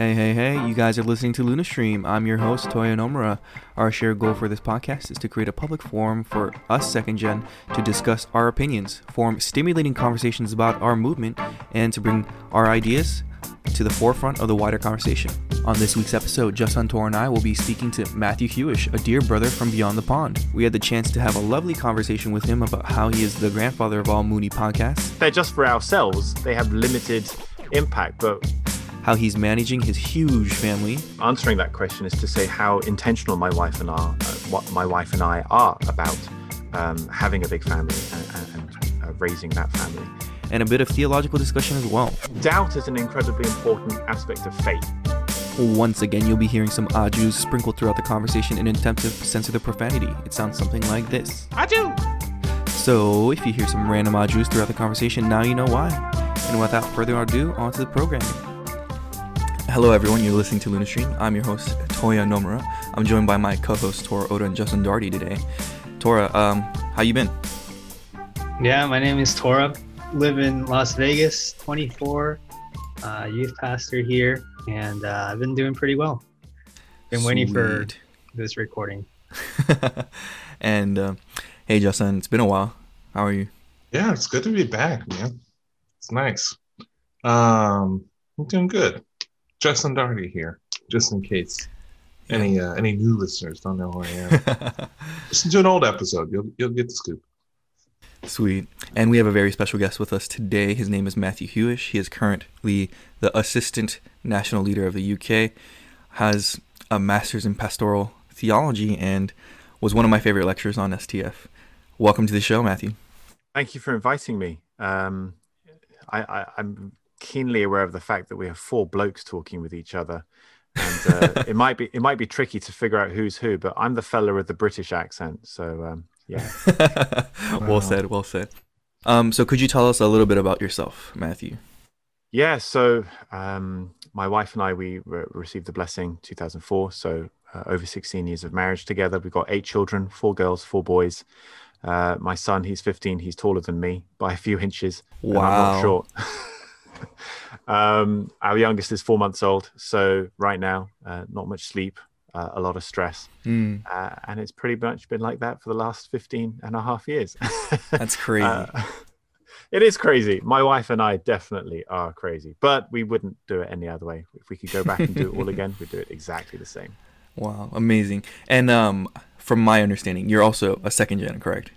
Hey, hey, hey, you guys are listening to Lunastream. I'm your host, Toya Nomura. Our shared goal for this podcast is to create a public forum for us second gen to discuss our opinions, form stimulating conversations about our movement, and to bring our ideas to the forefront of the wider conversation. On this week's episode, Justin Tor and I will be speaking to Matthew Hewish, a dear brother from beyond the pond. We had the chance to have a lovely conversation with him about how he is the grandfather of all Moonie podcasts. They're just for ourselves. They have limited impact, but how he's managing his huge family. Answering that question is to say how intentional my wife and I, uh, what my wife and I are about um, having a big family and, and uh, raising that family. And a bit of theological discussion as well. Doubt is an incredibly important aspect of faith. Once again, you'll be hearing some ajus sprinkled throughout the conversation in an attempt to censor the profanity. It sounds something like this. Aju! So, if you hear some random ajus throughout the conversation, now you know why. And without further ado, on to the program. Hello, everyone. You're listening to Lunastream. I'm your host, Toya Nomura. I'm joined by my co-hosts Tora Oda and Justin Darty today. Tora, um, how you been? Yeah, my name is Tora. Live in Las Vegas, 24, uh, youth pastor here, and uh, I've been doing pretty well. Been Sweet. waiting for this recording. and uh, hey, Justin, it's been a while. How are you? Yeah, it's good to be back, man. It's nice. Um, I'm doing good. Justin Darty here, just in case any uh, any new listeners don't know who I am. Listen to an old episode; you'll you'll get the scoop. Sweet. And we have a very special guest with us today. His name is Matthew Hewish. He is currently the assistant national leader of the UK, has a master's in pastoral theology, and was one of my favorite lecturers on STF. Welcome to the show, Matthew. Thank you for inviting me. Um, I, I, I'm keenly aware of the fact that we have four blokes talking with each other. And uh, it might be it might be tricky to figure out who's who but i'm the fella with the british accent. So um, yeah. Well said well said. Um, so could you tell us a little bit about yourself matthew? Yeah so um, my wife and i we re- received the blessing 2004 so uh, over 16 years of marriage together. We've got eight children four girls four boys. Uh, my son he's 15 he's taller than me by a few inches wow i'm not short um, our youngest is four months old, so right now, uh, not much sleep, uh, a lot of stress, mm. uh, and it's pretty much been like that for the last 15 and a half years. That's crazy. Uh, it is crazy. My wife and I definitely are crazy, but we wouldn't do it any other way. If we could go back and do it all again, we'd do it exactly the same. Wow, amazing! And um, from my understanding, you're also a second gen, correct?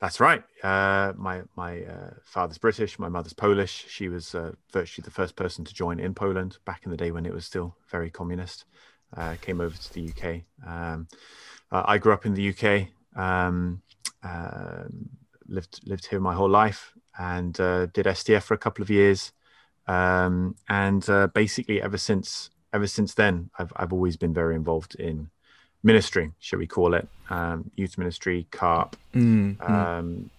That's right. Uh, my my uh, father's British, my mother's Polish. She was uh, virtually the first person to join in Poland back in the day when it was still very communist. Uh, came over to the UK. Um, uh, I grew up in the UK. Um, um, lived lived here my whole life and uh, did STF for a couple of years. Um, and basically, ever since ever since then, I've I've always been very involved in ministry, shall we call it, um, youth ministry, CARP, mm, um,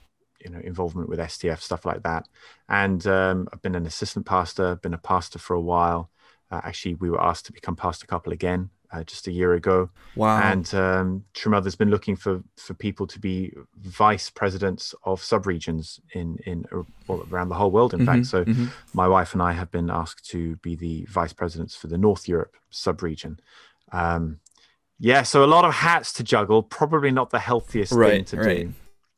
you know, involvement with STF, stuff like that. And um, I've been an assistant pastor, been a pastor for a while. Uh, actually, we were asked to become pastor couple again uh, just a year ago. Wow! And um, True Mother's been looking for for people to be vice presidents of subregions in in uh, around the whole world. In mm-hmm, fact, so mm-hmm. my wife and I have been asked to be the vice presidents for the North Europe subregion. Um, yeah, so a lot of hats to juggle. Probably not the healthiest right, thing to right. do.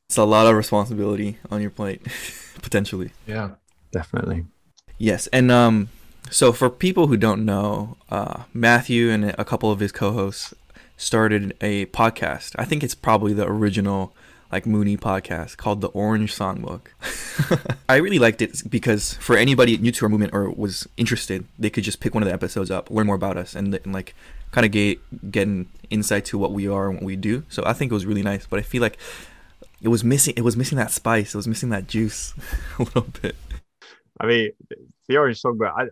It's a lot of responsibility on your plate, potentially. Yeah, definitely. Yes, and um, so for people who don't know, uh, Matthew and a couple of his co-hosts started a podcast. I think it's probably the original like Moonie podcast called the Orange Songbook. I really liked it because for anybody new to our movement or was interested, they could just pick one of the episodes up, learn more about us, and, and like kind of get get an insight to what we are and what we do. So I think it was really nice. But I feel like it was missing. It was missing that spice. It was missing that juice a little bit. I mean, the Orange Songbook. I,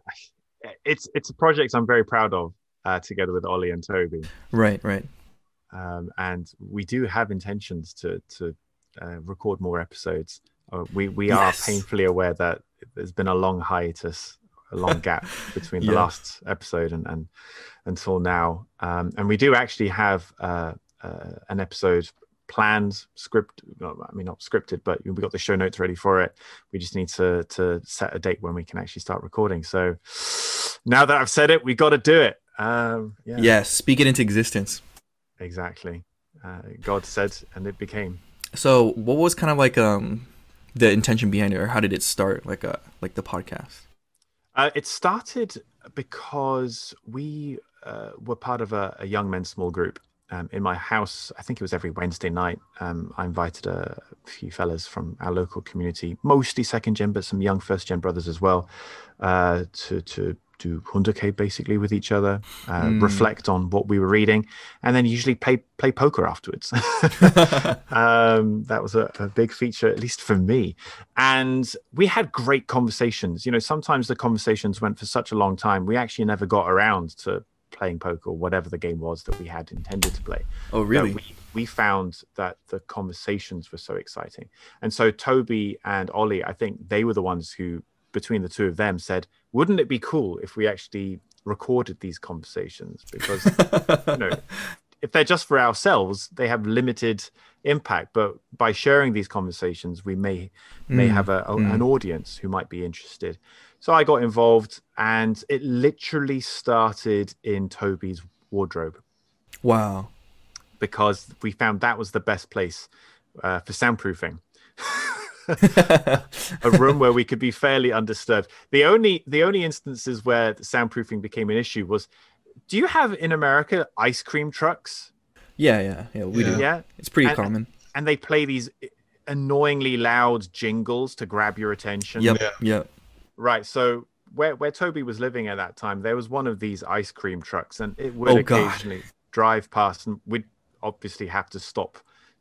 it's it's a project I'm very proud of. Uh, together with Ollie and Toby. Right, right. Um, and we do have intentions to to uh, record more episodes. Uh, we we yes. are painfully aware that there's been a long hiatus a long gap between the yeah. last episode and, and until now. Um, and we do actually have uh, uh, an episode planned, script. I mean, not scripted, but we got the show notes ready for it. We just need to to set a date when we can actually start recording. So, now that I've said it, we got to do it. Um, yeah, Yeah, speak it into existence. Exactly. Uh, God said, and it became. So, what was kind of like um the intention behind it, or how did it start? Like a like the podcast. Uh, it started because we uh, were part of a, a young men's small group um, in my house. I think it was every Wednesday night. Um, I invited a few fellas from our local community, mostly second gen, but some young first gen brothers as well, uh, to to do Hoondokhae basically with each other, uh, Mm. reflect on what we were reading, and then usually play play poker afterwards. um, that was a, a big feature, at least for me. And we had great conversations. You know, sometimes the conversations went for such a long time, we actually never got around to playing poker or whatever the game was that we had intended to play. Oh, really? we, we found that the conversations were so exciting. And so Toby and Ollie, I think they were the ones who, between the two of them, said, wouldn't it be cool if we actually recorded these conversations? Because, you know, if they're just for ourselves, they have limited impact. But by sharing these conversations, we may may Mm, have a, a- mm. an audience who might be interested. So I got involved, and it literally started in Toby's wardrobe Wow. because we found that was the best place uh, for soundproofing. a room where we could be fairly undisturbed. The only the only instances where the soundproofing became an issue was, do you have in America ice cream trucks? Yeah, yeah, yeah. We Yeah. do. Yeah, It's pretty And- common. and they play these annoyingly loud jingles to grab your attention. Yep. Yeah. Yep. Right. So where where Toby was living at that time, there was one of these ice cream trucks, and it would Oh, God. occasionally drive past, and we'd obviously have to stop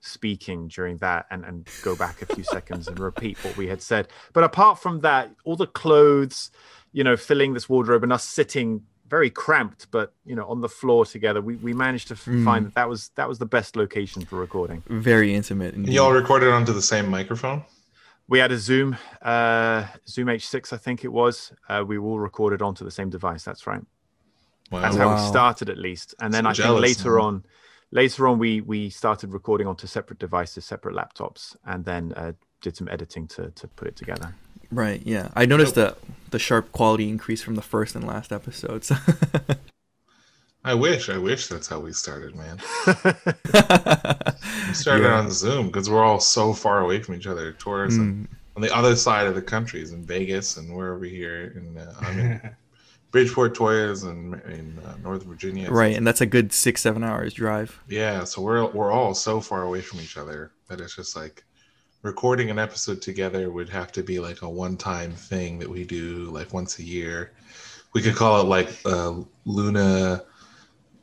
speaking during that and, and go back a few seconds and repeat what we had said. But apart from that, all the clothes, you know, filling this wardrobe and us sitting very cramped, but you know, on the floor together, we, we managed to f- Mm. find that that was that was the best location for recording. Very intimate. And y'all recorded onto the same microphone? We had a Zoom, uh, Zoom H6, I think it was. Uh, we all recorded onto the same device. That's right. Wow. That's how we started, at least. And then So I think later man. on, later on, we we started recording onto separate devices, separate laptops, and then uh, did some editing to to put it together. Right. Yeah. I noticed that the sharp quality increase from the first and last episodes. I wish, I wish that's how we started, man. We started Yeah. on Zoom because we're all so far away from each other. Tora's Mm, on the other side of the countries in Vegas and we're over here in uh, I'm in Bridgeport, Toyas, and in uh, Northern Virginia. right, and that's a good six seven hours drive. Yeah, so we're we're all so far away from each other that it's just like recording an episode together would have to be like a one-time thing that we do like once a year. We could call it like uh, Luna,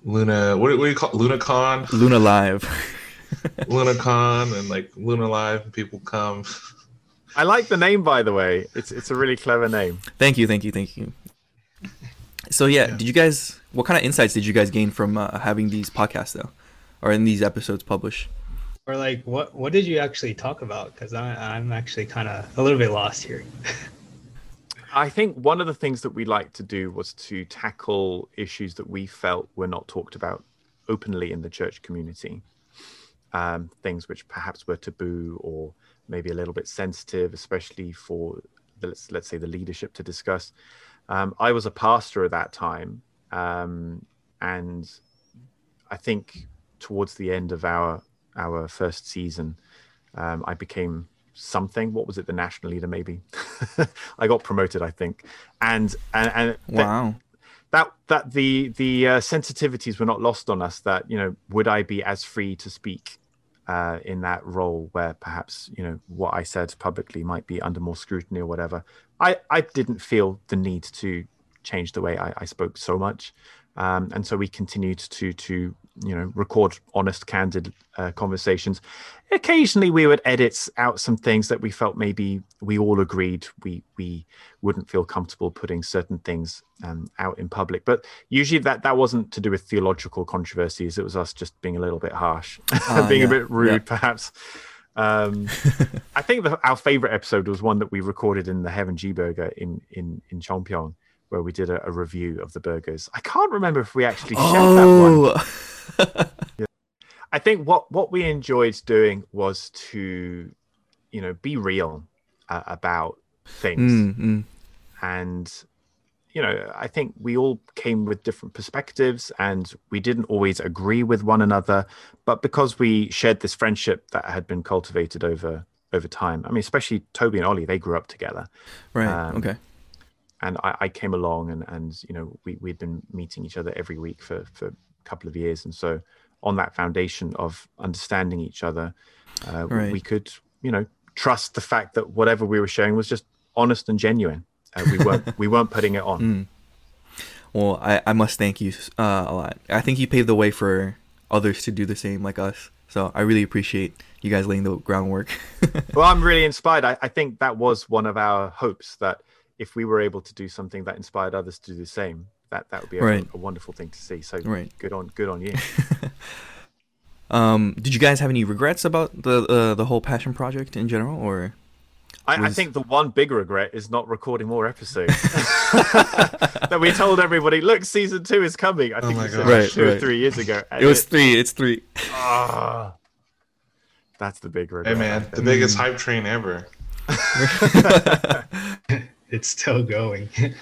Luna. What, do- what do you call it? LunaCon? Luna Live. LunaCon and like Luna Live, people come. I like the name, by the way. It's it's a really clever name. thank you, thank you, thank you. So yeah, Yeah. did you guys? What kind of insights did you guys gain from uh, having these podcasts though, or in these episodes published? Or like, what what did you actually talk about? Because I'm actually kind of a little bit lost here. I think one of the things that we liked to do was to tackle issues that we felt were not talked about openly in the church community. Um, things which perhaps were taboo or maybe a little bit sensitive, especially for the, let's let's say the leadership to discuss. Um, I was a pastor at that time, um, and I think towards the end of our our first season, um, I became something. What was it? The national leader, maybe. I got promoted, I think, and and and Wow. that that the the uh, sensitivities were not lost on us. That you know, would I be as free to speak uh, in that role where perhaps you know what I said publicly might be under more scrutiny or whatever? I I didn't feel the need to change the way I, I spoke so much, um, and so we continued to to you know record honest, candid uh, conversations. Occasionally, we would edit out some things that we felt maybe we all agreed we we wouldn't feel comfortable putting certain things um, out in public. But usually that that wasn't to do with theological controversies. It was us just being a little bit harsh, Ah, being a bit rude, yeah. perhaps. Um, I think the, our favorite episode was one that we recorded in the Heaven G Burger in in in Chongpyeong, where we did a, a review of the burgers. I can't remember if we actually shared that one. Oh. I think what what we enjoyed doing was to, you know, be real uh, about things Mm, mm. and you know, I think we all came with different perspectives and we didn't always agree with one another. But because we shared this friendship that had been cultivated over over time, I mean, especially Toby and Ollie, they grew up together. Right. Um, okay. And I, I came along and, and, you know, we, we'd been meeting each other every week for, for a couple of years. And so on that foundation of understanding each other, uh, Right. we could, you know, trust the fact that whatever we were sharing was just honest and genuine. Uh, we weren't we weren't putting it on. Mm. Well, I, I must thank you uh, a lot. I think you paved the way for others to do the same like us. So I really appreciate you guys laying the groundwork. Well, I'm really inspired. I, I think that was one of our hopes that if we were able to do something that inspired others to do the same, that that would be a, Right. a wonderful thing to see. So Right. good on good on you. um, did you guys have any regrets about the uh, the whole passion project in general, or I, I think the one big regret is not recording more episodes. that we told everybody, look, season two is coming. I think my we said God. that Right, two or three years ago. it was three? It's three. ah, that's the big regret. Hey man, the biggest hype train ever. It's still going.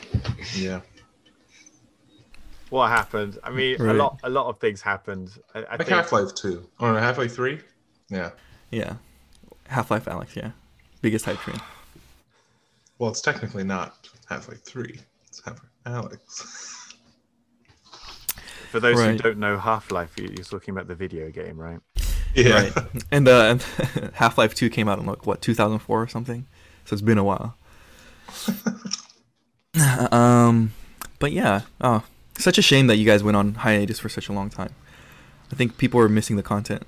Yeah. what happened? I mean, a lot, a lot of things happened. I, I Like think Half Life 2. Or Half Life 3? Yeah. yeah, Half Life Alyx. Yeah, biggest hype train. Well, it's technically not Half Life 3. It's Half Life Alyx. for those who don't know Half Life, you're talking about the video game, right? yeah. Right. And uh, Half Life Two came out in like what 2004 or something. So it's been a while. um, but yeah, oh, such a shame that you guys went on hiatus for such a long time. I think people are missing the content.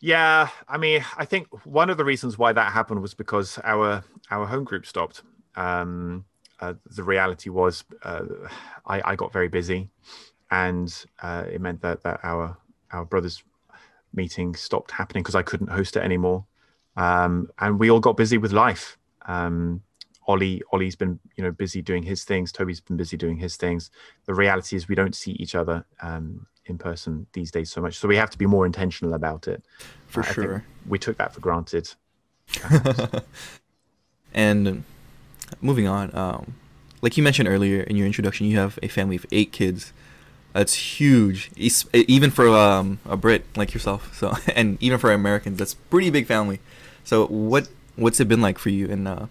Yeah, I mean, I think one of the reasons why that happened was because our our home group stopped. Um, uh, the reality was, uh, I, I got very busy, and uh, it meant that that our our brothers' meeting stopped happening because I couldn't host it anymore, um, and we all got busy with life. Um, Ollie Ollie's been you know busy doing his things. Toby's been busy doing his things. The reality is we don't see each other um, in person these days so much, so we have to be more intentional about it For think sure. we took that for granted. And moving on, um, like you mentioned earlier in your introduction, you have a family of eight kids. That's huge, even for um, a Brit like yourself. So, and even for Americans, that's pretty big family. So, what what's it been like for you in uh,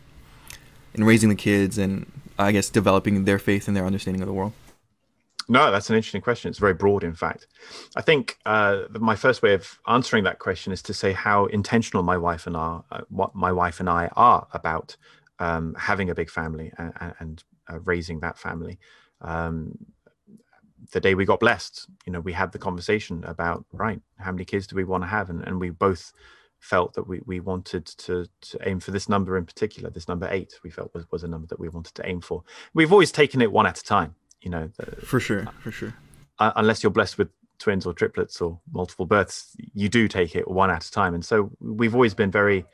in raising the kids and I guess developing their faith and their understanding of the world? No, that's an interesting question. It's very broad, in fact. I think uh, my first way of answering that question is to say how intentional my wife and I, uh, what my wife and I are about um, having a big family and, and uh, raising that family. Um, the day we got blessed, you know, we had the conversation about right, how many kids do we want to have, and, and we both felt that we, we wanted to, to aim for this number in particular, this number eight, we felt was, was a number that we wanted to aim for. We've always taken it one at a time, you know, the, For sure, for sure. uh, unless you're blessed with twins or triplets or multiple births, you do take it one at a time. And so we've always been very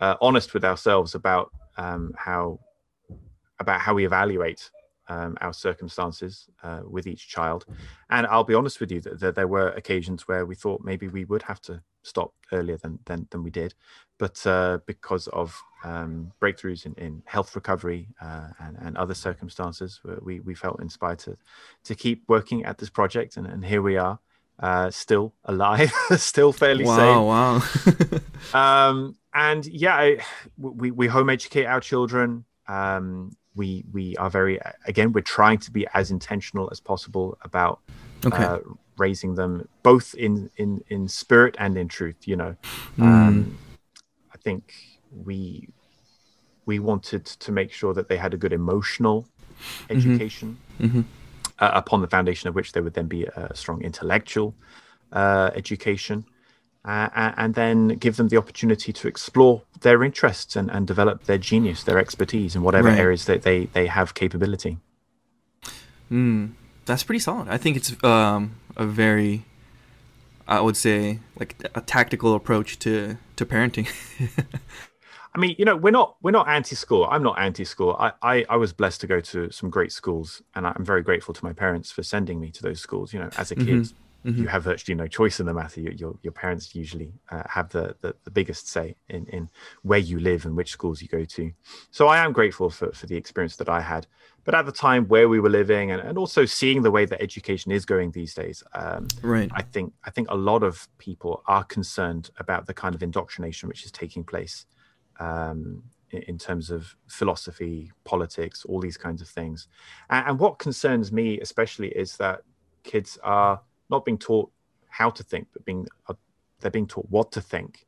uh, honest with ourselves about um, how about how we evaluate um, our circumstances uh, with each child. And I'll be honest with you that, that there were occasions where we thought maybe we would have to stop earlier than than, than we did, but uh, because of um, breakthroughs in, in health recovery uh, and, and other circumstances, we, we felt inspired to to keep working at this project, and, and here we are, uh, still alive, still fairly Wow, sane. wow. Um, and yeah, I, we we home educate our children. Um, we we are very again, we're trying to be as intentional as possible about okay. Raising them, both in in in spirit and in truth. You know, Mm. um, I think we we wanted to make sure that they had a good emotional education hmm uh, upon the foundation of which there would then be a strong intellectual uh, education, uh, and then give them the opportunity to explore their interests and, and develop their genius, their expertise in whatever Right. areas that they, they have capability. Mm, that's pretty solid. I think it's um, a very, I would say, like a tactical approach to to parenting. I mean, you know, we're not we're not anti-school. I'm not anti-school. I, I I was blessed to go to some great schools, and I'm very grateful to my parents for sending me to those schools. You know, as a kid, Mhm. Mhm. you have virtually no choice in the matter. Your your, your parents usually uh, have the, the the biggest say in in where you live and which schools you go to. So I am grateful for for the experience that I had. But at the time where we were living, and, and also seeing the way that education is going these days, um, Right. I think I think a lot of people are concerned about the kind of indoctrination which is taking place um, in, in terms of philosophy, politics, all these kinds of things. And, and what concerns me especially is that kids are not being taught how to think, but being uh, they're being taught what to think.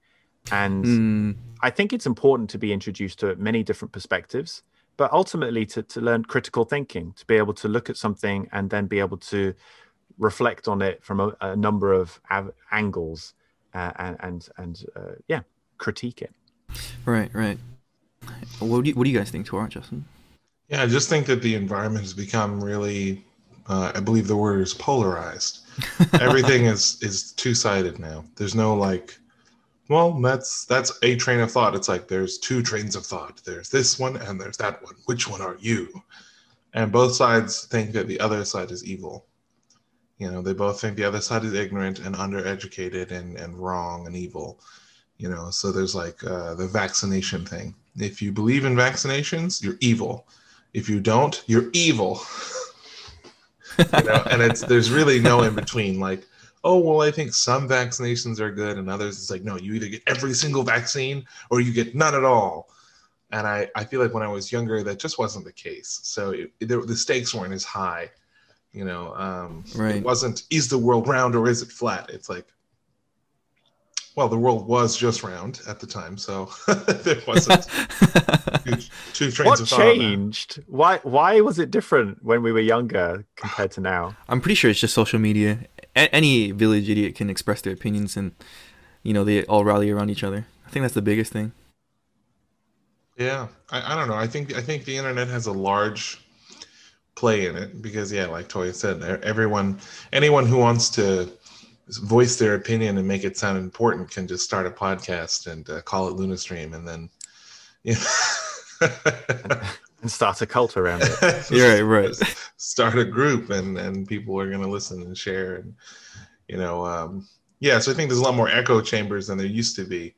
And Mm, I think it's important to be introduced to many different perspectives, but ultimately to, to learn critical thinking, to be able to look at something and then be able to reflect on it from a, a number of av- angles uh, and and, and uh, yeah, critique it. right. Right. What do you, What do you guys think, Tora, Justin? Yeah, I just think that the environment has become really, uh, I believe the word is polarized. Everything is is two sided now. There's no like, well, that's that's a train of thought. It's like there's two trains of thought. There's this one and there's that one. Which one are you? And both sides think that the other side is evil. You know, they both think the other side is ignorant and undereducated and and wrong and evil. You know, so there's like uh, the vaccination thing. If you believe in vaccinations, you're evil. If you don't, you're evil. you know, and it's there's really no in between. Like, oh well, I think some vaccinations are good, and others it's like, no, you either get every single vaccine or you get none at all. And I, I feel like when I was younger, that just wasn't the case. So it, it- the stakes weren't as high. You know, um, Right. it wasn't is the world round or is it flat? It's like, well, the world was just round at the time, so there wasn't two, two trains What of thought on changed? Why why was it different when we were younger compared to now? I'm pretty sure it's just social media. A- any village idiot can express their opinions, and you know they all rally around each other. I think that's the biggest thing. Yeah, I, I don't know. I think I think the internet has a large play in it because yeah, like Toya said, everyone, anyone who wants to voice their opinion and make it sound important can just start a podcast and uh, call it Lunastream, and then you know, And start a cult around it. Yeah, right, right. start a group and and people are going to listen and share and you know um yeah so i think there's a lot more echo chambers than there used to be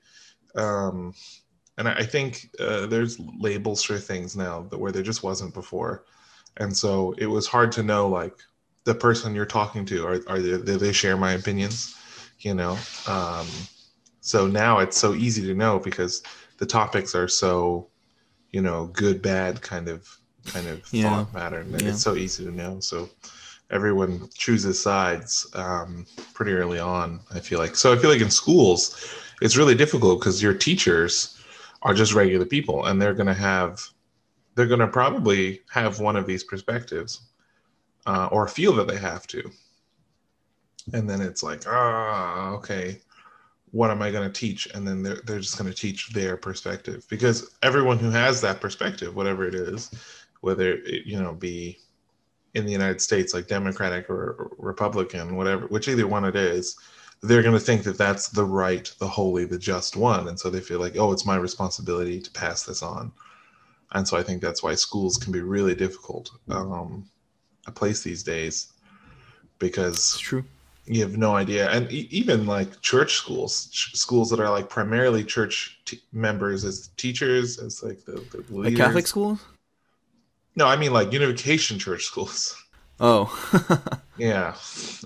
um and i I think uh, there's labels for things now that where there just wasn't before and so it was hard to know like the person you're talking to are, are they, they share my opinions you know um so now it's so easy to know because the topics are so you know good bad kind of kind of Yeah. thought pattern and Yeah. it's so easy to know so everyone chooses sides um, pretty early on i feel like so i feel like in schools it's really difficult because your teachers are just regular people and they're going to have they're going to probably have one of these perspectives uh, or feel that they have to. And then it's like ah okay what am i going to teach? And then they're, they're just going to teach their perspective. Because everyone who has that perspective whatever it is whether it you know be in the united states like democratic or republican whatever which either one it is they're going to think that that's the right the holy the just one. And so they feel like oh it's my responsibility to pass this on. And so i think that's why schools can be really difficult um, a place these days because It's true. you have no idea and e- even like church schools ch- schools that are like primarily church t- members as teachers as like the, the Like. Catholic schools? no i mean like unification church schools Oh, yeah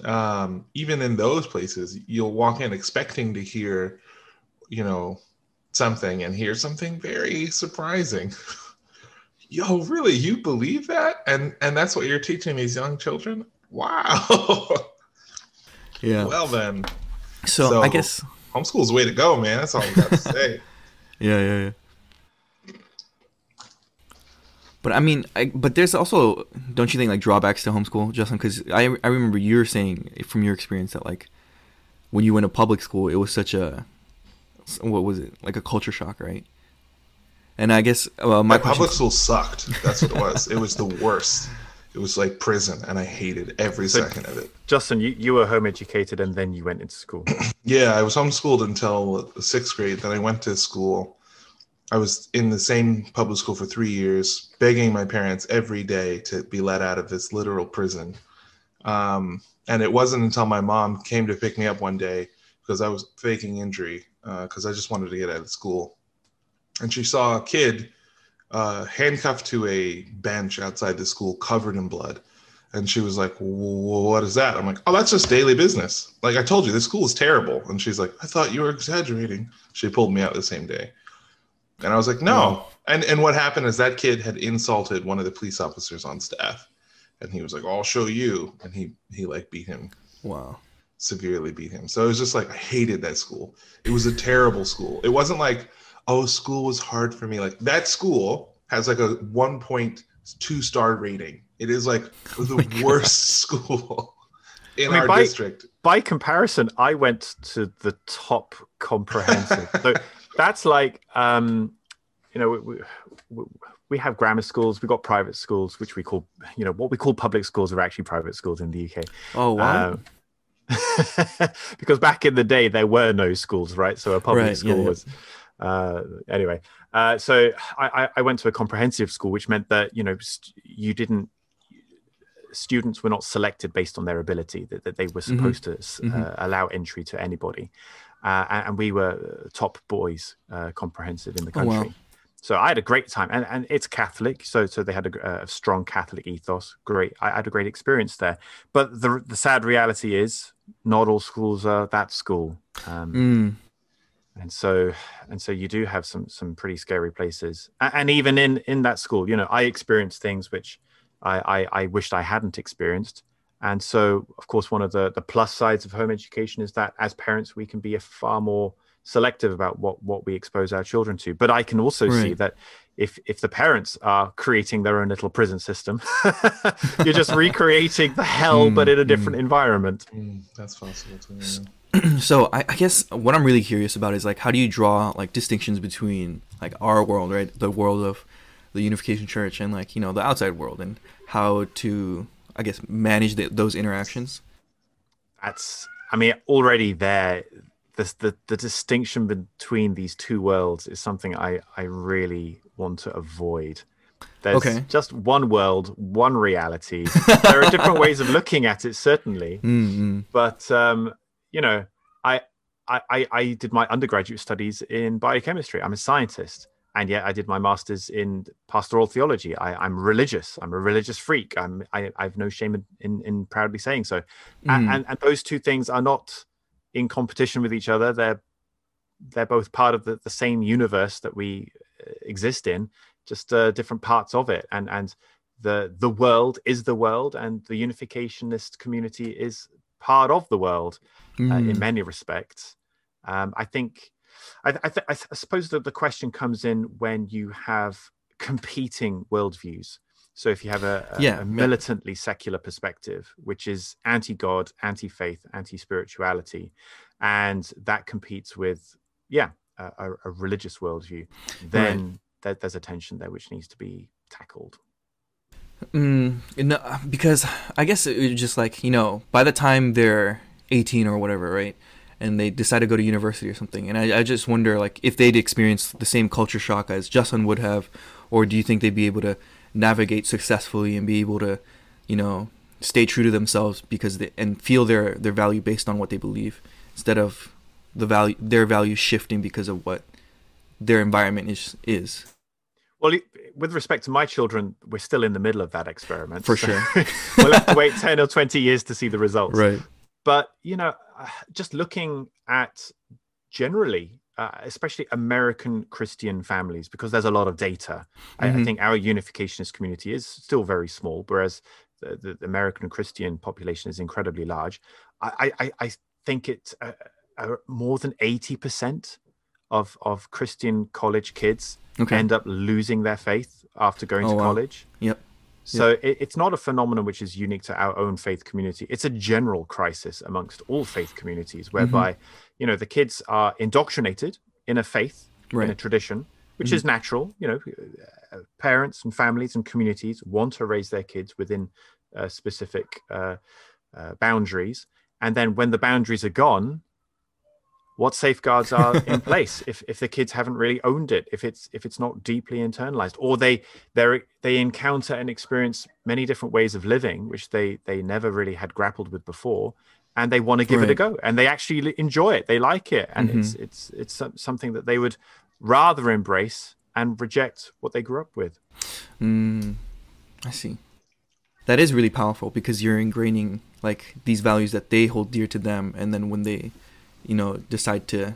um even in those places you'll walk in expecting to hear you know something and hear something very surprising yo really you believe that and and that's what you're teaching these young children wow yeah. well then so, so- I guess, homeschool's the way to go man that's all i got to say yeah, yeah, yeah. But I mean, I, but there's also, don't you think, like drawbacks to homeschool, Justin? Because I, I remember you were saying from your experience that like when you went to public school, it was such a, what was it, like a culture shock, right? And I guess uh, my My public school sucked. That's what it was. it was the worst. It was like prison, and I hated every So- second of it. Justin, you, you were home educated and then you went into school. Yeah, I was homeschooled until sixth grade. Then I went to school. I was in the same public school for three years, begging my parents every day to be let out of this literal prison. Um, and it wasn't until my mom came to pick me up one day because I was faking injury because uh, I just wanted to get out of school. And she saw a kid uh, handcuffed to a bench outside the school covered in blood. And she was like, What is that? I'm like, Oh, that's just daily business. Like I told you, this school is terrible. And she's like, I thought you were exaggerating. She pulled me out the same day. And I was like, No. And and what happened is that kid had insulted one of the police officers on staff. And he was like, I'll show you. And he he like beat him. Wow. Severely beat him. So it was just like I hated that school. It was a terrible school. It wasn't like, oh, school was hard for me. Like that school has like a 1.2 star rating. It is like the oh worst school in I mean, our by, district. By comparison, I went to the top comprehensive. so that's like, um, you know, we, we, we, have grammar schools, we've got private schools, which we call, you know, what we call public schools are actually private schools in the UK. Oh, wow. Um, because back in the day there were no schools, right? So a public right, school yeah, was uh, anyway. Uh, so I, I, went to a comprehensive school, which meant that you know st- you didn't students were not selected based on their ability; that, that they were mm-hmm. supposed mm-hmm. to uh, mm-hmm. allow entry to anybody, uh, and, and, we were top boys uh, comprehensive in the country. Oh, wow. So I had a great time, and, and it's Catholic, so so they had a, a strong Catholic ethos. Great, I had a great experience there. But the the sad reality is, not all schools are that school. Um, mm. And so, and so you do have some some pretty scary places, and even in in that school, you know, I experienced things which I, I, I wished I hadn't experienced. And so, of course, one of the the plus sides of home education is that as parents, we can be a far more selective about what what we expose our children to. But I can also right. see that if if the parents are creating their own little prison system, you're just recreating the hell, mm, but in a different mm. environment. Mm, that's possible too. Yeah. so I, I, guess what I'm really curious about is like how do you draw like distinctions between like our world, right, the world of the Unification Church, and like you know the outside world, and how to I guess manage the, those interactions. That's I mean already there. The, the the distinction between these two worlds is something I I really want to avoid. There's okay. just one world, one reality. there are different ways of looking at it, certainly. Mm-hmm. But um, you know, I, I I did my undergraduate studies in biochemistry. I'm a scientist, and yet I did my master's in pastoral theology. I, am religious. I'm a religious freak. I'm I, I have no shame in, in, in proudly saying so. Mm. And, and and those two things are not in competition with each other. They're they're both part of the, the same universe that we exist in, just uh, different parts of it. And and the the world is the world, and the unificationist community is part of the world mm. uh, in hmm. many respects. Um, I think. I, I, th- I, suppose that the question comes in when you have competing worldviews. So if you have a, a, yeah, a militantly yeah. secular perspective, which is anti-God, anti-faith, anti-spirituality, and that competes with, yeah, a, a religious worldview, then right. there, there's a tension there which needs to be tackled. Mm, no, because I guess it was just like you know, by the time they're 18 or whatever, right, and they decide to go to university or something, and I, I just wonder like if they'd experience the same culture shock as Justin would have, or do you think they'd be able to navigate successfully and be able to, you know, stay true to themselves because they and feel their their value based on what they believe instead of the value their value shifting because of what their environment is is well with respect to my children we're still in the middle of that experiment for so sure we'll have to wait 10 or 20 years to see the results right but you know uh, just looking at generally uh, especially American Christian families, because there's a lot of data. Mm-hmm. I, I, mm-hmm. think our unificationist community is still very small, whereas the, the American Christian population is incredibly large. I, I, I think it's uh, uh, more than 80% of of Christian college kids okay. end up losing their faith after going oh, to wow. college. Yep. So yep. It, it's not a phenomenon which is unique to our own faith community. It's a general crisis amongst all faith communities, whereby mm-hmm. you know the kids are indoctrinated in a faith, right. in a tradition, which mm-hmm. is natural. You know, parents and families and communities want to raise their kids within uh, specific uh, uh, boundaries, and then when the boundaries are gone, what safeguards are in place if, if the kids haven't really owned it if it's if it's not deeply internalized or they they they encounter and experience many different ways of living which they they never really had grappled with before and they want to give right. it a go and they actually enjoy it they like it and mm-hmm. it's it's it's something that they would rather embrace and reject what they grew up with mm, i see that is really powerful because you're ingraining like these values that they hold dear to them and then when they you know decide to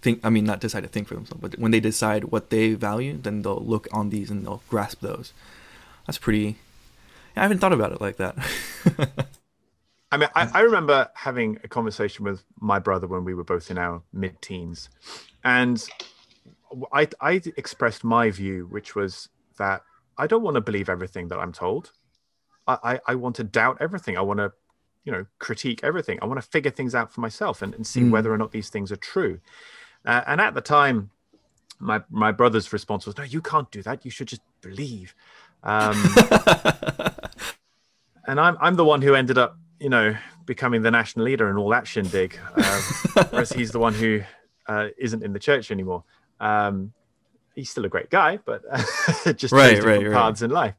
think i mean not decide to think for themselves but when they decide what they value then they'll look on these and they'll grasp those that's pretty i haven't thought about it like that I mean, I, I, remember having a conversation with my brother when we were both in our mid-teens, and I, I expressed my view, which was that I don't want to believe everything that I'm told. I, I, I want to doubt everything. I want to, you know, critique everything. I want to figure things out for myself and, and see mm. whether or not these things are true. Uh, and at the time, my my brother's response was, "No, you can't do that. You should just believe." Um, and I'm I'm the one who ended up you know, becoming the national leader and all that shindig, uh, whereas he's the one who uh, not in the church anymore. Um, he's still a great guy, but just right, different right, paths right. in life.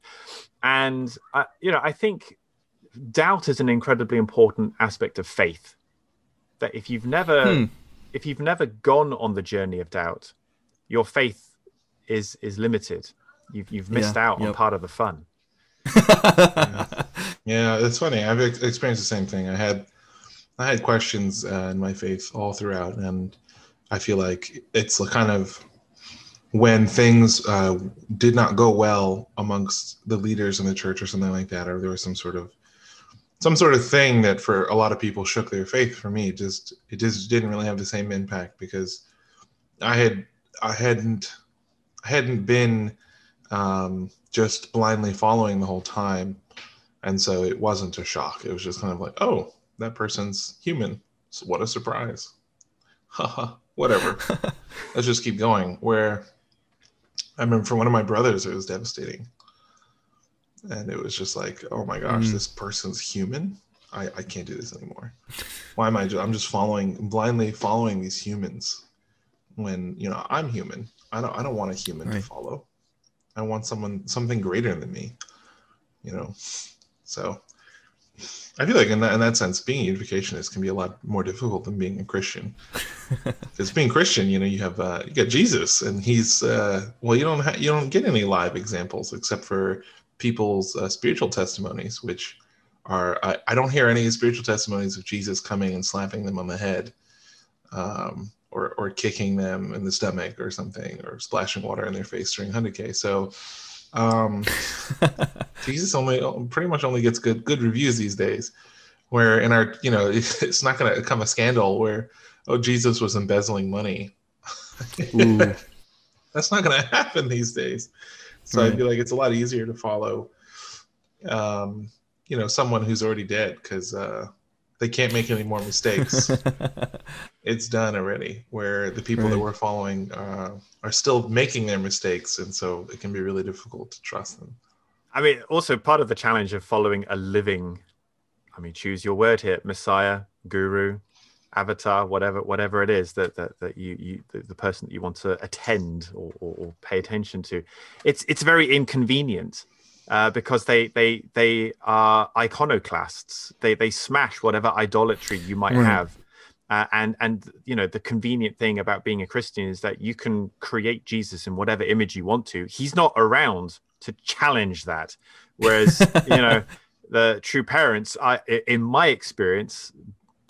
And uh, you know, I think doubt is an incredibly important aspect of faith. That if you've never, hmm. if you've never gone on the journey of doubt, your faith is is limited. You've you've missed yeah, out yep. on part of the fun. yeah. yeah, it's funny. I've experienced the same thing. I had I had questions uh, in my faith all throughout, and I feel like it's kind of when things uh, did not go well amongst the leaders in the church or something like that, or there was some sort of some sort of thing that for a lot of people shook their faith. For me, just it just didn't really have the same impact because I had I hadn't I hadn't been um, just blindly following the whole time. And so it wasn't a shock. It was just kind of like, oh, that person's human. So what a surprise. Haha, whatever. Let's just keep going. Where I remember for one of my brothers, it was devastating. And it was just like, oh my gosh, mm. this person's human. I, I can't do this anymore. Why am I? Just, I'm just following blindly following these humans when you know I'm human. I don't I don't want a human right. to follow. I want someone something greater than me. You know, so I feel like in that in that sense, being a unificationist can be a lot more difficult than being a Christian. Because being Christian, you know, you have uh, you got Jesus, and he's uh, well, you don't ha- you don't get any live examples except for people's uh, spiritual testimonies, which are I, I don't hear any spiritual testimonies of Jesus coming and slapping them on the head. Um, or or kicking them in the stomach or something or splashing water in their face during Hoondokhae so um jesus only pretty much only gets good good reviews these days where in our you know it's not going to become a scandal where oh jesus was embezzling money. That's not going to happen these days so right. i feel like it's a lot easier to follow um you know someone who's already dead because uh they can't make any more mistakes. it's done already. Where the people right. that we're following uh, are still making their mistakes, and so it can be really difficult to trust them. I mean, also part of the challenge of following a living, I mean, choose your word here, Messiah, Guru, Avatar, whatever, whatever it is that that, that you you the, the person that you want to attend or, or, or pay attention to. It's it's very inconvenient uh, because they they they are iconoclasts. They they smash whatever idolatry you might right. have. Uh, and and you know the convenient thing about being a Christian is that you can create Jesus in whatever image you want to. He's not around to challenge that. Whereas you know the true parents, I in my experience,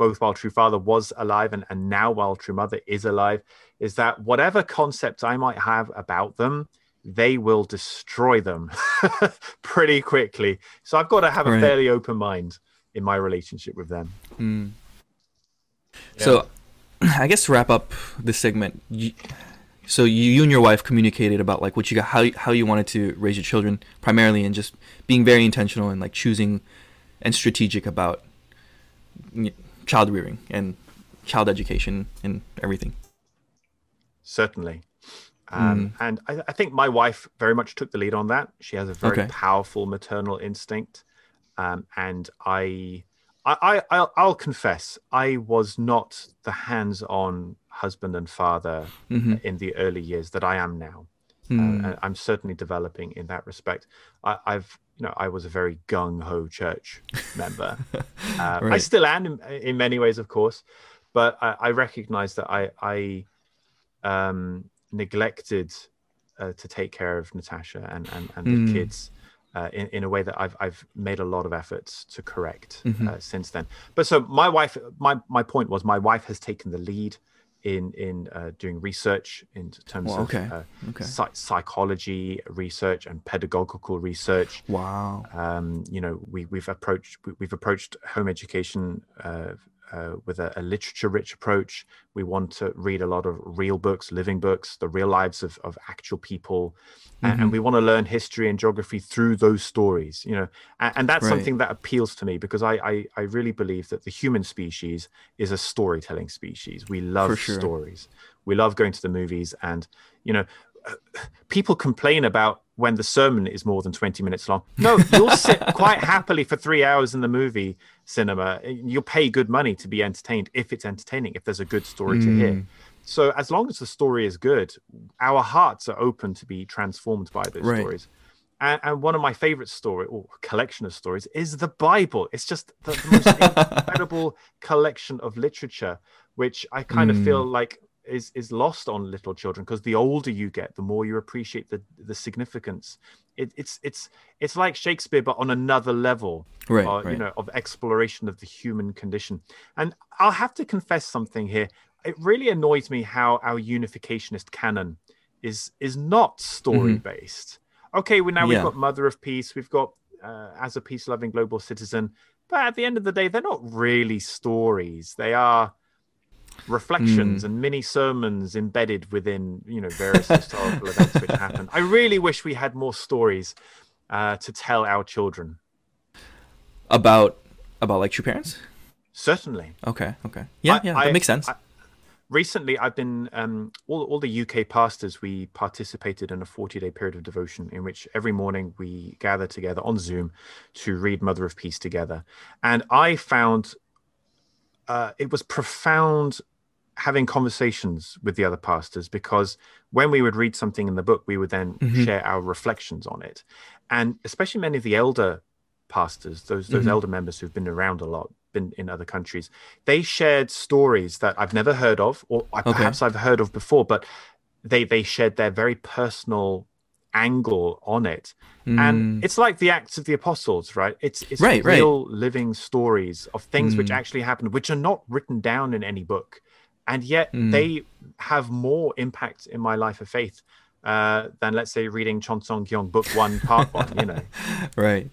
both while True Father was alive and, and now while True Mother is alive, is that whatever concept I might have about them, they will destroy them pretty quickly. So I've got to have a fairly open mind in my relationship with them. Mm. Yeah. So I guess to wrap up this segment, you, so you, you and your wife communicated about like what you got, how how you wanted to raise your children primarily, and just being very intentional and like choosing and strategic about child rearing and child education and everything. Certainly. Um, mm. And I, I, think my wife very much took the lead on that. She has a very okay. powerful maternal instinct, um, and I I, I I'll, I'll confess I was not the hands-on husband and father hmm in the early years that I am now. Hmm. Uh, and I'm certainly developing in that respect. I, I've, you know, I was a very gung ho church member. Uh, I still am in, in many ways, of course, but I, I recognize that I, I um, neglected uh, to take care of Natasha and and, and the Mm. kids. Uh, in, in a way that I've I've made a lot of efforts to correct Mhm. uh, since then. But so my wife, my my point was my wife has taken the lead in in uh, doing research in terms Well, of okay. uh, Okay. psy- psychology research and pedagogical research. Wow. Um, you know, we, we've approached we- we've approached home education uh, uh, with a, a literature-rich approach. We want to read a lot of real books, living books, the real lives of, of actual people, and, Mm-hmm. and we want to learn history and geography through those stories. You know, and, and that's Right. something that appeals to me because I, I I really believe that the human species is a storytelling species. We love sure. stories. We love going to the movies, and you know, people complain about when the sermon is more than 20 minutes long. No, you'll sit quite happily for three hours in the movie cinema. You'll pay good money to be entertained if it's entertaining, if there's a good story to hear. Mm. So, as long as the story is good, our hearts are open to be transformed by those Right. stories. And, and one of my favorite story or collection of stories is the Bible. It's just the, the most incredible collection of literature, which I kind of Mm. feel like is is lost on little children because the older you get, the more you appreciate the the significance. It, it's it's it's like Shakespeare, but on another level, Right. uh, right. you know, of exploration of the human condition. And I'll have to confess something here. It really annoys me how our unificationist canon is is not story based. Okay, well now we've Mm-hmm. Got Mother of Peace, we've got uh, as a peace loving global citizen, but at the end of the day, they're not really stories. They are reflections Mm. and mini sermons embedded within you know various historical events which happen. I really wish we had more stories uh, to tell our children. About about like true parents. Certainly. Okay. Okay. Yeah. I- yeah. I- that makes sense. I- recently i've been um, all, all the uk pastors we participated in a 40 day period of devotion in which every morning we gather together on zoom to read mother of peace together and i found uh, it was profound having conversations with the other pastors because when we would read something in the book we would then Mhm. share our reflections on it and especially many of the elder pastors those those Mhm. elder members who've been around a lot been in other countries they shared stories that I've never heard of, or I- Okay. perhaps I've heard of before, but they they shared their very personal angle on it, Mm, and it's like the Acts of the Apostles, right? It's it's Right, right. real living stories of things which Mm. actually happened, which are not written down in any book, and yet Mm. they have more impact in my life of faith uh, than let's say reading Cheon Seong Gyeong Book One, Part One. You know, right.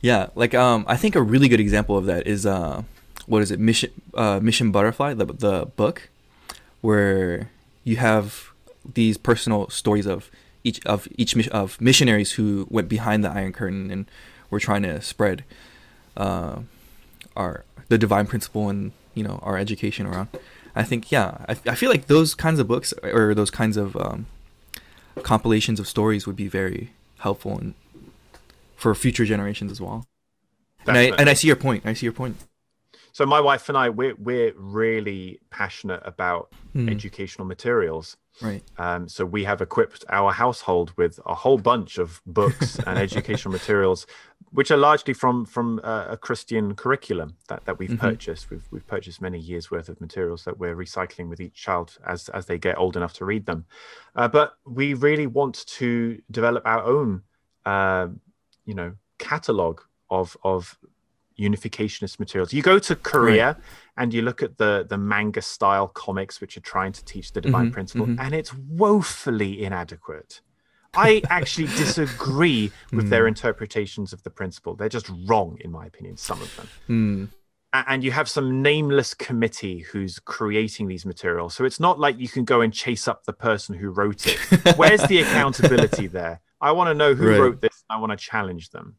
Yeah. Like um, I think a really good example of that is uh, what is it? Mission uh, Mission Butterfly, the the book, where you have these personal stories of each of each of missionaries who went behind the Iron Curtain and were trying to spread uh, our the divine principle and you know our education around. I think yeah, I, I feel like those kinds of books or those kinds of um, compilations of stories would be very helpful and for future generations as well. And I and I see your point. I see your point. So my wife and I, we're we're really passionate about Mm. educational materials. Right. Um, so we have equipped our household with a whole bunch of books and educational materials, which are largely from from uh, a Christian curriculum that, that we've Mhm. purchased. We've we've purchased many years worth of materials that we're recycling with each child as as they get old enough to read them. Uh, but we really want to develop our own, uh, you know, catalog of of unificationist materials. You go to Korea and you look at the the manga style comics which are trying to teach the divine Mhm, principle, mhm. and it's woefully inadequate. I actually disagree with their Mm. interpretations of the principle. They're just wrong, in my opinion, some of them. Mm. And you have some nameless committee who's creating these materials. So it's not like you can go and chase up the person who wrote it. Where's the accountability there? I want to know who Right. wrote this. I want to challenge them.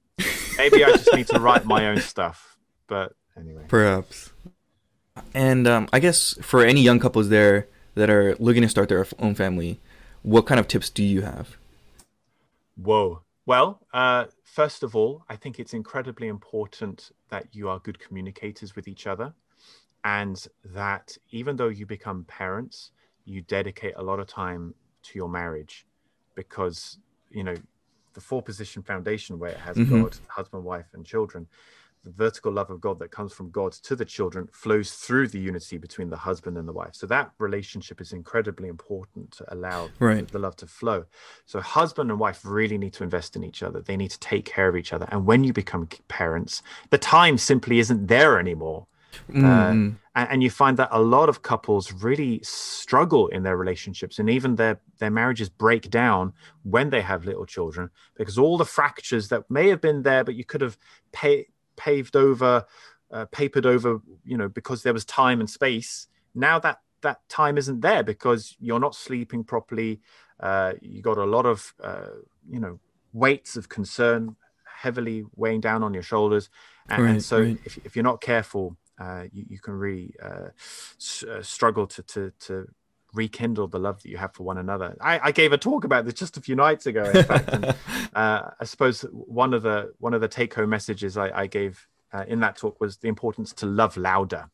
Maybe I just need to write my own stuff. But anyway. Perhaps. And um, I guess for any young couples there that are looking to start their own family, what kind of tips do you have? Whoa. Well, uh, first of all, I think it's incredibly important that you are good communicators with each other and that even though you become parents, you dedicate a lot of time to your marriage because, you know, the four position foundation where it has Mhm. God, husband, wife, and children, the vertical love of God that comes from God to the children flows through the unity between the husband and the wife. So that relationship is incredibly important to allow Right. the love to flow. So husband and wife really need to invest in each other. They need to take care of each other. And when you become parents, the time simply isn't there anymore. Mm, And, and you find that a lot of couples really struggle in their relationships and even their, their marriages break down when they have little children because all the fractures that may have been there, but you could have pa- paved over, uh, papered over, you know, because there was time and space. Now that that time isn't there because you're not sleeping properly. Uh, you got a lot of, uh, you know, weights of concern heavily weighing down on your shoulders. And, and Right, so right. if, if you're not careful, uh, you, you can really uh, s- uh, struggle to, to, to rekindle the love that you have for one another. I, I gave a talk about this just a few nights ago, in fact, and uh, I suppose one of the one of the take home messages I, I gave uh, in that talk was the importance to love louder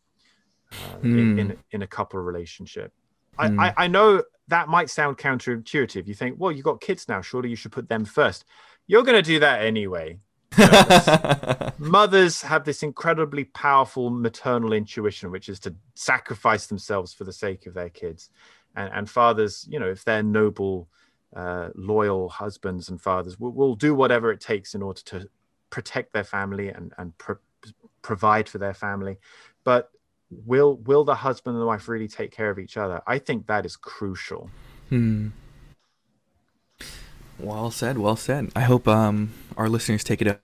uh, in, Hmm. in in a couple relationship. I, Hmm. I I know that might sound counterintuitive. You think, well, you've got kids now, surely you should put them first. You're going to do that anyway. Mothers have this incredibly powerful maternal intuition, which is to sacrifice themselves for the sake of their kids. And, and fathers, you know, if they're noble, uh, loyal husbands and fathers, will, will do whatever it takes in order to protect their family and, and pro- provide for their family. But will will the husband and the wife really take care of each other? I think that is crucial. Hmm. Well said. Well said. I hope um, our listeners take it up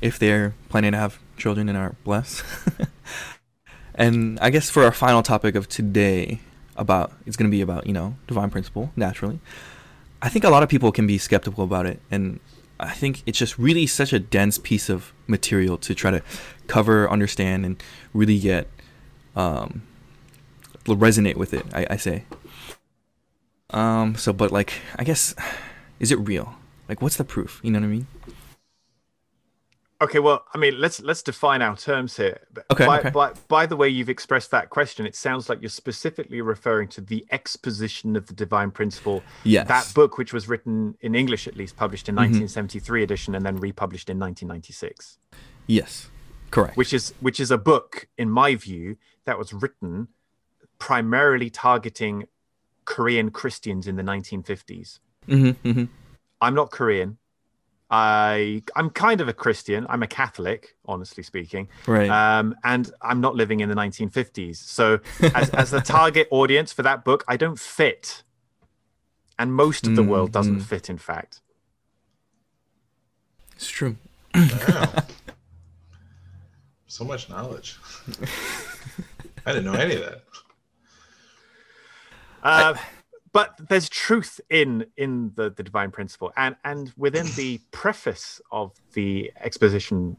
if they're planning to have children and are blessed. and I guess for our final topic of today, about it's going to be about you know divine principle naturally. I think a lot of people can be skeptical about it, and I think it's just really such a dense piece of material to try to cover, understand, and really get um, resonate with it. I, I say. Um. So, but like, I guess, is it real? Like, what's the proof? You know what I mean? Okay, well, I mean, let's let's define our terms here. Okay, By, okay. by, by the way you've expressed that question, it sounds like you're specifically referring to the exposition of the divine principle. Yes. That book, which was written in English at least, published in Mm-hmm. 1973 edition, and then republished in 1996, Yes. Correct. which is which is a book, in my view, that was written primarily targeting Korean Christians in the 1950s. Mm-hmm, mm-hmm. I'm not Korean. I I'm kind of a Christian. I'm a Catholic, honestly speaking. Right. Um, and I'm not living in the 1950s. So as as the target audience for that book, I don't fit. And most of the world doesn't Mm, fit, in fact. it's true. Wow. so much knowledge. I didn't know any of that. Uh, but there's truth in in the, the divine principle, and and within the preface of the exposition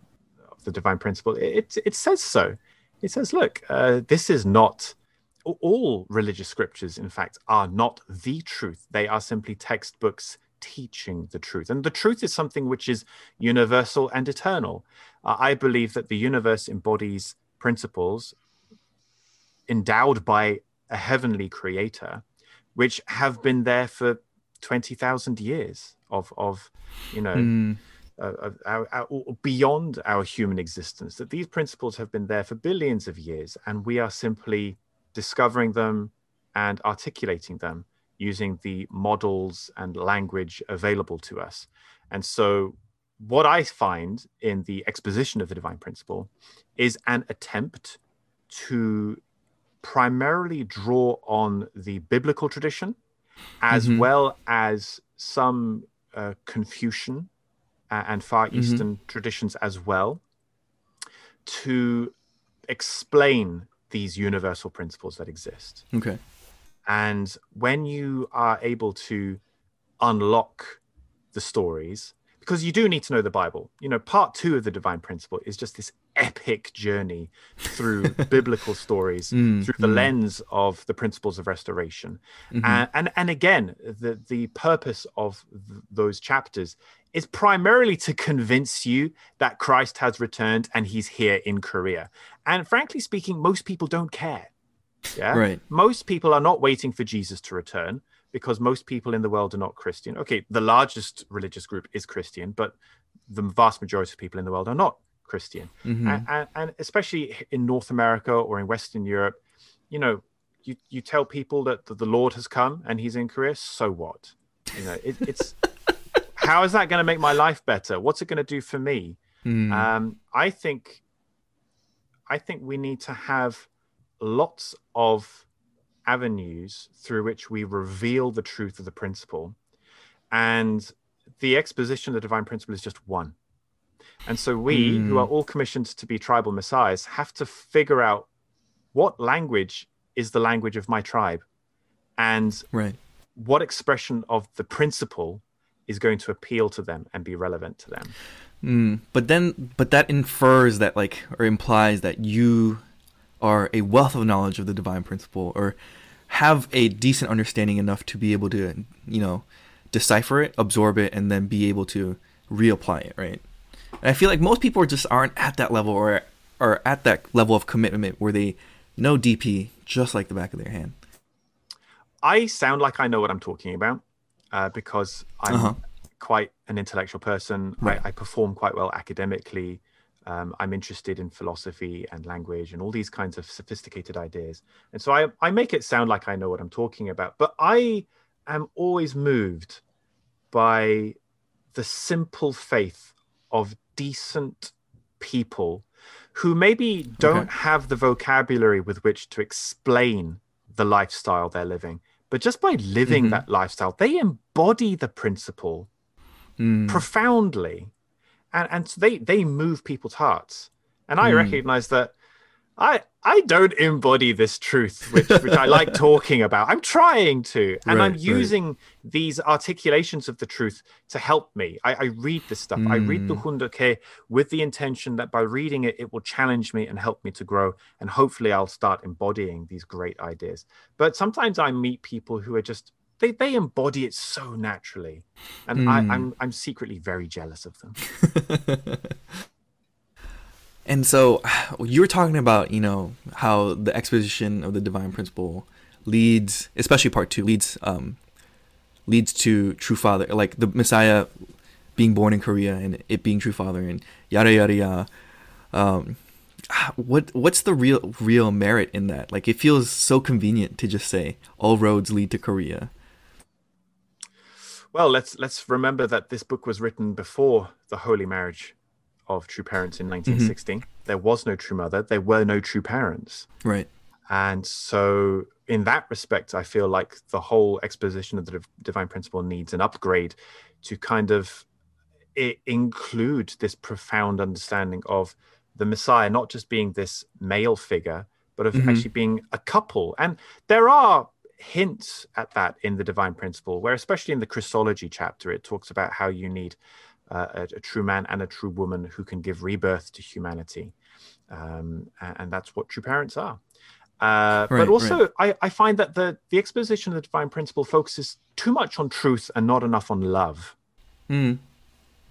of the divine principle, it it says so. It says, look, uh, this is not all religious scriptures. In fact, are not the truth. They are simply textbooks teaching the truth, and the truth is something which is universal and eternal. Uh, I believe that the universe embodies principles endowed by a heavenly creator, which have been there for 20,000 years of, of, you know, Mm, uh, our, our, beyond our human existence, that these principles have been there for billions of years, and we are simply discovering them and articulating them using the models and language available to us. And so, what I find in the exposition of the divine principle is an attempt to primarily draw on the biblical tradition as Mhm. well as some uh, Confucian uh, and Far Mhm. Eastern traditions as well to explain these universal principles that exist. okay. And when you are able to unlock the stories, because you do need to know the Bible, you know, part two of the divine principle is just this epic journey through biblical stories Mm, through the mm. lens of the principles of restoration. Mhm. And, and and again, the the purpose of th- those chapters is primarily to convince you that Christ has returned and he's here in Korea. And frankly speaking, most people don't care. Yeah. Right. Most people are not waiting for Jesus to return because most people in the world are not Christian. Okay, the largest religious group is Christian, but the vast majority of people in the world are not Christian. Mhm. And, and, and especially in North America or in Western Europe, you know, you, you tell people that the, the Lord has come and he's in Korea, so what? You know, it, it's how is that going to make my life better? What's it going to do for me? Mm. Um, I think, I think we need to have lots of avenues through which we reveal the truth of the principle, and the exposition of the divine principle is just one. And so we, who Mm. are all commissioned to be tribal messiahs, have to figure out what language is the language of my tribe, and right. what expression of the principle is going to appeal to them and be relevant to them. Mm, but then, but that infers that, like, or implies that you are a wealth of knowledge of the divine principle, or have a decent understanding enough to be able to, you know, decipher it, absorb it, and then be able to reapply it, right? And I feel like most people just aren't at that level, or are at that level of commitment where they know DP just like the back of their hand. I sound like I know what I'm talking about uh, because I'm Uh-huh. quite an intellectual person. Right. I, I perform quite well academically. Um, I'm interested in philosophy and language and all these kinds of sophisticated ideas. And so I, I make it sound like I know what I'm talking about. But I am always moved by the simple faith of decent people who maybe don't Okay. have the vocabulary with which to explain the lifestyle they're living. But just by living Mhm. that lifestyle, they embody the principle Mm, profoundly and and so they they move people's hearts and i Mm. recognize that i i don't embody this truth which which i like talking about i'm trying to and i'm Right, right. using these articulations of the truth to help me i, I read this stuff i read the Mm. Hoondokhae with the intention that by reading it it will challenge me and help me to grow and hopefully i'll start embodying these great ideas but sometimes i meet people who are just they, they embody it so naturally and I, Mm. I'm I'm secretly very jealous of them. And so you were talking about, you know, how the exposition of the divine principle leads, especially part two, leads um leads to true father, like the Messiah being born in Korea and it being true father and yada yada yada. Um, what what's the real real merit in that? Like it feels so convenient to just say all roads lead to Korea. Well, let's let's remember that this book was written before the holy marriage of true parents in 1916. There was no true mother. There were no true parents. Right. And so, in that respect, I feel like the whole exposition of the divine principle needs an upgrade to kind of include this profound understanding of the Messiah not just being this male figure, but of Mhm. actually being a couple. And there are hints at that in the divine principle, where, especially in the Christology chapter, it talks about how you need uh, a, a true man and a true woman who can give rebirth to humanity. Um, and, that's what true parents are. Uh, Right, but also, I, I find that the, the exposition of the divine principle focuses too much on truth and not enough on love. Mm.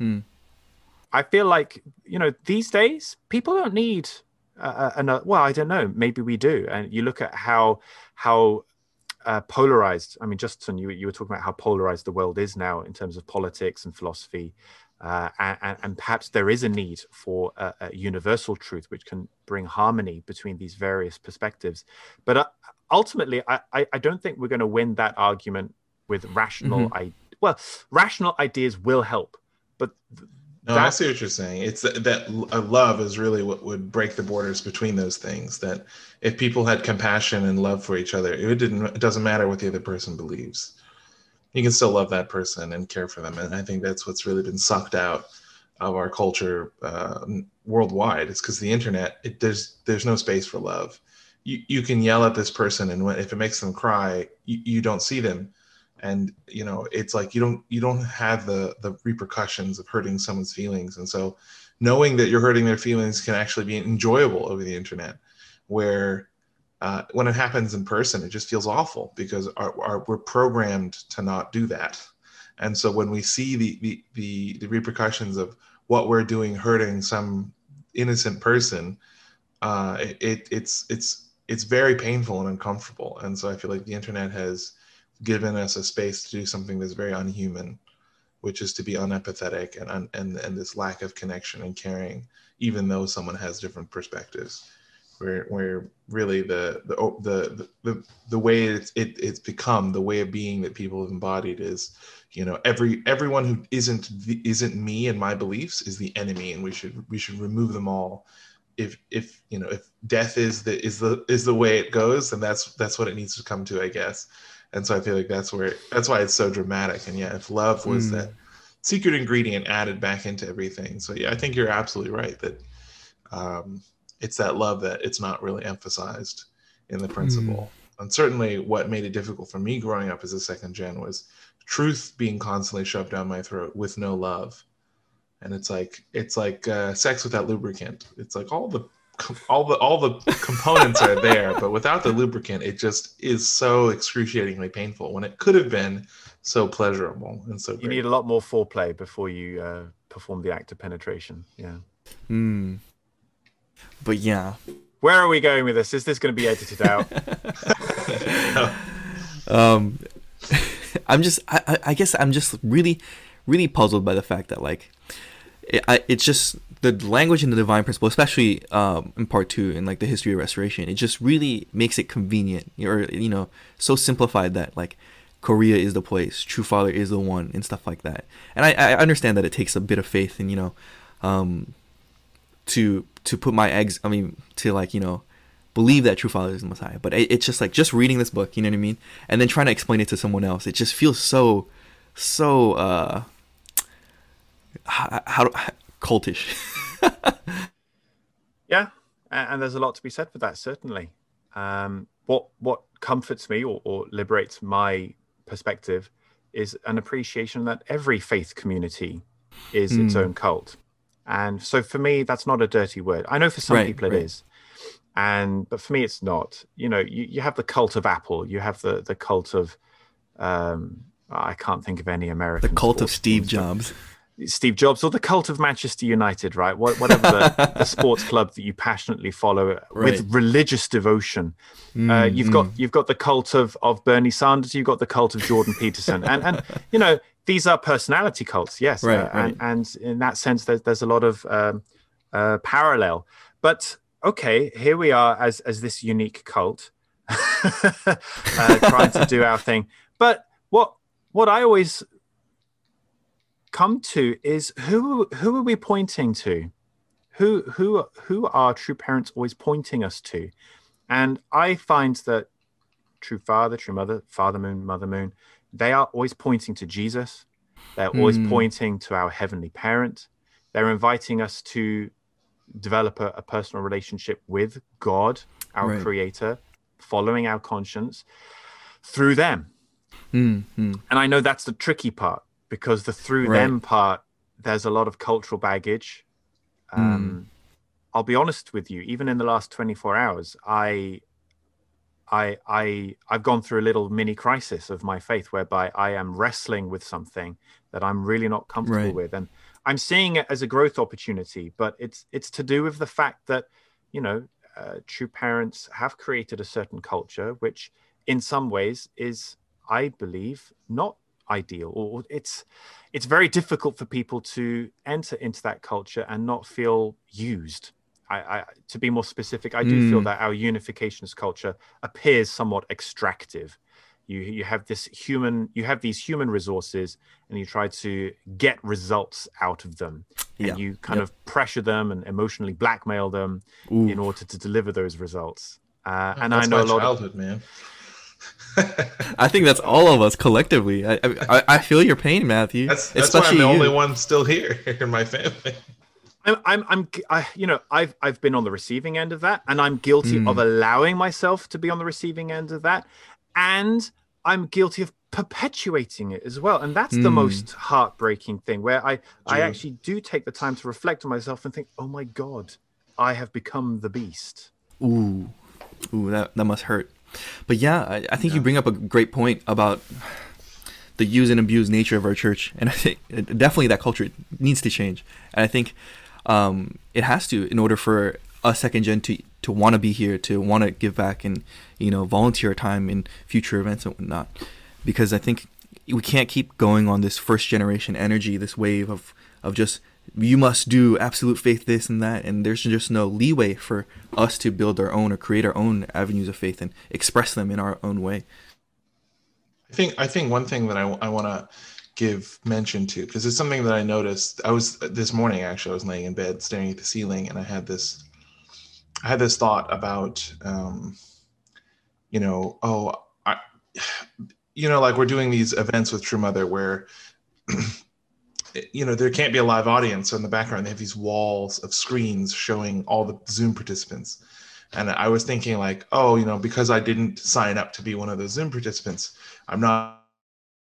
Mm. I feel like, you know, these days, people don't need uh, another, well, I don't know, maybe we do. And you look at how, how, uh, polarized. I mean, Justin, you you were talking about how polarized the world is now in terms of politics and philosophy, uh, and, and perhaps there is a need for a, a universal truth which can bring harmony between these various perspectives. But uh, ultimately, I, I don't think we're going to win that argument with rational. I well, rational ideas will help, but th- No, I see what you're saying. It's that, uh, love is really what would break the borders between those things. That if people had compassion and love for each other, it didn't. It doesn't matter what the other person believes. You can still love that person and care for them, and I think that's what's really been sucked out of our culture uh, worldwide. It's because the internet. It there's there's no space for love. You you can yell at this person, and when, if it makes them cry, you, you don't see them and you know it's like you don't you don't have the the repercussions of hurting someone's feelings and so knowing that you're hurting their feelings can actually be enjoyable over the internet where uh, when it happens in person it just feels awful because our, our, we're programmed to not do that And so when we see the the the, the repercussions of what we're doing hurting some innocent person, uh, it, it's it's it's very painful and uncomfortable. And so I feel like the internet has given us a space to do something that's very unhuman, which is to be unempathetic and and and this lack of connection and caring, even though someone has different perspectives. Where where really the oh, the the the, the way it's it, it's become the way of being that people have embodied is you know every everyone who isn't isn't me and my beliefs is the enemy and we should we should remove them all if if you know if death is the is the is the way it goes then that's that's what it needs to come to i guess and so i feel like that's where that's why it's so dramatic. And yeah if love was mm. that secret ingredient added back into everything. So yeah i think you're absolutely right that um it's that love that it's not really emphasized in the principle. Mm. and certainly what made it difficult for me growing up as a second gen was truth being constantly shoved down my throat with no love. And it's like it's like uh, sex without lubricant. It's like all the all the all the components are there but without the lubricant it just is so excruciatingly painful when it could have been so pleasurable and so you need a lot more foreplay before you uh, perform the act of penetration yeah. Hmm. but yeah. Where are we going with this? Is this going to be edited out? Um i'm just I, I guess i'm just really really puzzled by the fact that like it, I, it's just the language in the divine principle, especially um, in part two in like the history of restoration. It just really makes it convenient, or you know, so simplified that like Korea is the place, True Father is the one, and stuff like that. And I, I understand that it takes a bit of faith, and you know, um, to to put my eggs. I mean, to like you know, believe that True Father is the Messiah. But it, it's just like just reading this book, you know what I mean, and then trying to explain it to someone else. It just feels so so. uh how, how cultish. yeah, and there's a lot to be said for that. Certainly, um, what what comforts me or, or liberates my perspective is an appreciation that every faith community is mm. its own cult. And so for me, that's not a dirty word. I know for some right, people it right. is, and but for me, it's not. You know, you, you have the cult of Apple, you have the the cult of, um, I can't think of any American. The cult of Steve Jobs. Steve Jobs or the cult of Manchester United, right? Whatever the, the sports club that you passionately follow right. with religious devotion. Mm, uh, you've mm. got you've got the cult of of Bernie Sanders. You've got the cult of Jordan Peterson, and and you know these are personality cults, yes, right, uh, right. And, and, in that sense, there's there's a lot of um, uh, parallel. But okay, here we are as as this unique cult, uh, trying to do our thing. But what what I always come to is who who are we pointing to? Who who who are true parents always pointing us to? And I find that true father, true mother, father moon, mother moon, they are always pointing to Jesus. They're always hmm. pointing to our heavenly parent. They're inviting us to develop a, a personal relationship with God, our right. creator, following our conscience through them. Mm-hmm. And I know that's the tricky part because the through right. them part there's a lot of cultural baggage um, mm. i'll be honest with you even in the last 24 hours i i i i've gone through a little mini crisis of my faith whereby i am wrestling with something that i'm really not comfortable right. with and i'm seeing it as a growth opportunity but it's it's to do with the fact that you know uh, true parents have created a certain culture which in some ways is i believe not ideal or it's it's very difficult for people to enter into that culture and not feel used I, I to be more specific i do mm. feel that our unificationist culture appears somewhat extractive you you have this human you have these human resources and you try to get results out of them and yeah. you kind yep. of pressure them and emotionally blackmail them Ooh. in order to deliver those results uh, and That's i know a lot childhood of, man I think that's all of us collectively. I, I, I feel your pain, Matthew. That's, that's why I'm the you. only one still here in my family. I'm, I'm, I'm, I, you know, I've, I've been on the receiving end of that, and I'm guilty mm. of allowing myself to be on the receiving end of that, and I'm guilty of perpetuating it as well. And that's mm. the hmm. most heartbreaking thing, where I, I actually do take the time to reflect on myself and think, oh my god, I have become the beast. Ooh, ooh, that that must hurt. But yeah, I, I think yeah. you bring up a great point about the use and abuse nature of our church, and I think definitely that culture needs to change. And I think um, it has to in order for us second gen to to want to be here, to want to give back, and you know volunteer time in future events and whatnot. Because I think we can't keep going on this first generation energy, this wave of of just you must do absolute faith this and that and there's just no leeway for us to build our own or create our own avenues of faith and express them in our own way. I think i think one thing that i, I want to give mention to because it's something that i noticed i was this morning actually i was laying in bed staring at the ceiling and i had this i had this thought about um you know oh i you know like we're doing these events with true mother where you know there can't be a live audience so in the background. They have these walls of screens showing all the zoom participants. And i was thinking like oh you know because i didn't sign up to be one of those zoom participants i'm not,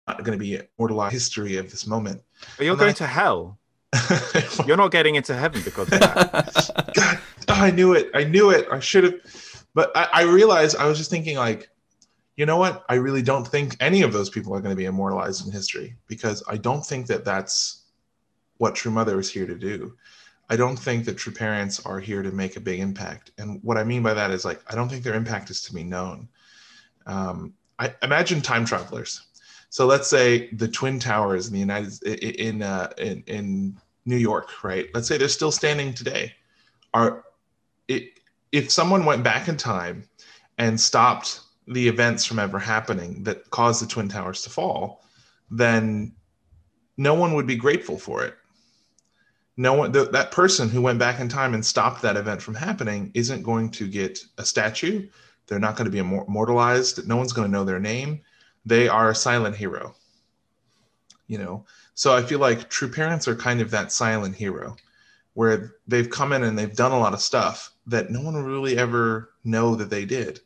not going to be immortalized history of this moment. But you're and going I, to hell. You're not getting into heaven because of that. God, oh, i knew it. I knew it. I should have but I, I realized i was just thinking like you know what? I really don't think any of those people are going to be immortalized in history because I don't think that that's what True Mother is here to do. I don't think that true parents are here to make a big impact. And what I mean by that is like, I don't think their impact is to be known. Um, I imagine time travelers. So let's say the Twin Towers in the United in uh, in, in New York, right? Let's say they're still standing today. Are it, if someone went back in time and stopped the events from ever happening that caused the twin towers to fall then no one would be grateful for it no one th- that person who went back in time and stopped that event from happening isn't going to get a statue. They're not going to be immortalized no one's going to know their name. They are a silent hero. You know? So i feel like true parents are kind of that silent hero where they've come in and they've done a lot of stuff that no one will really ever know that they did.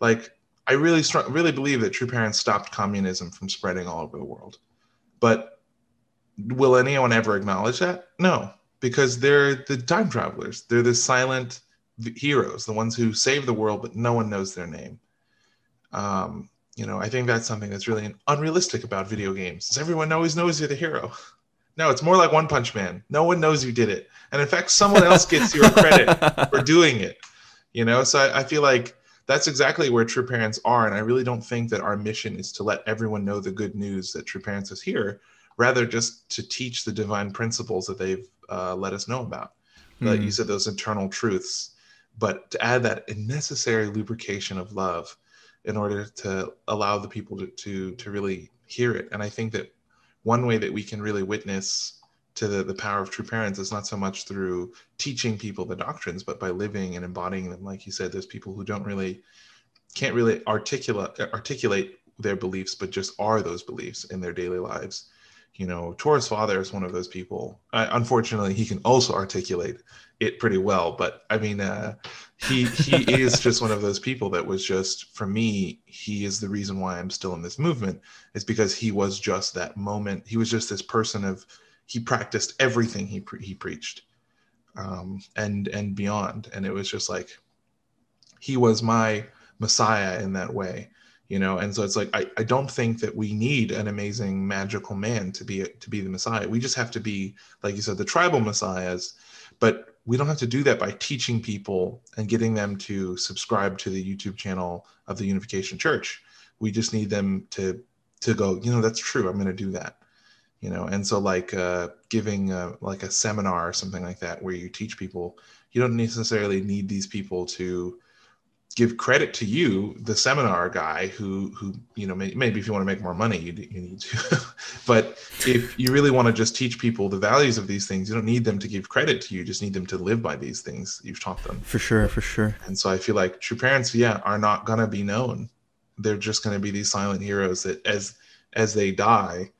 Like I really really believe that True Parents stopped communism from spreading all over the world. But will anyone ever acknowledge that? No, because they're the time travelers. They're the silent heroes, the ones who save the world, but no one knows their name. Um, you know, I think that's something that's really unrealistic about video games. Is everyone always knows you're the hero? No, it's more like One Punch Man. No one knows you did it, and in fact, someone else gets your credit for doing it. You know, so I, I feel like that's exactly where True Parents are. And I really don't think that our mission is to let everyone know the good news that True Parents is here, rather just to teach the divine principles that they've uh, let us know about. Mm. Like you said, those internal truths, but to add that necessary lubrication of love in order to allow the people to, to, to really hear it. And I think that one way that we can really witness to the, the power of true parents is not so much through teaching people the doctrines, but by living and embodying them. Like you said, there's people who don't really can't really articulate articulate their beliefs, but just are those beliefs in their daily lives. You know, Tora's father is one of those people. Uh, unfortunately, he can also articulate it pretty well. But I mean, uh, he he is just one of those people that was just for me. He is the reason why I'm still in this movement. Is because he was just that moment. He was just this person of he practiced everything he pre- he preached um, and and beyond and it was just like he was my messiah in that way you know? And so it's like I, I don't think that we need an amazing magical man to be to be the messiah. We just have to be like you said the tribal messiahs. But we don't have to do that by teaching people and getting them to subscribe to the youtube channel of the unification church. We just need them to to go you know that's true. I'm going to do that. You know? And so like uh, giving a, like a seminar or something like that where you teach people you don't necessarily need these people to give credit to you the seminar guy who who you know may, maybe if you want to make more money you, you need to but if you really want to just teach people the values of these things you don't need them to give credit to you, you just need them to live by these things you've taught them for sure for sure and so i feel like true parents yeah are not going to be known they're just going to be these silent heroes that as as they die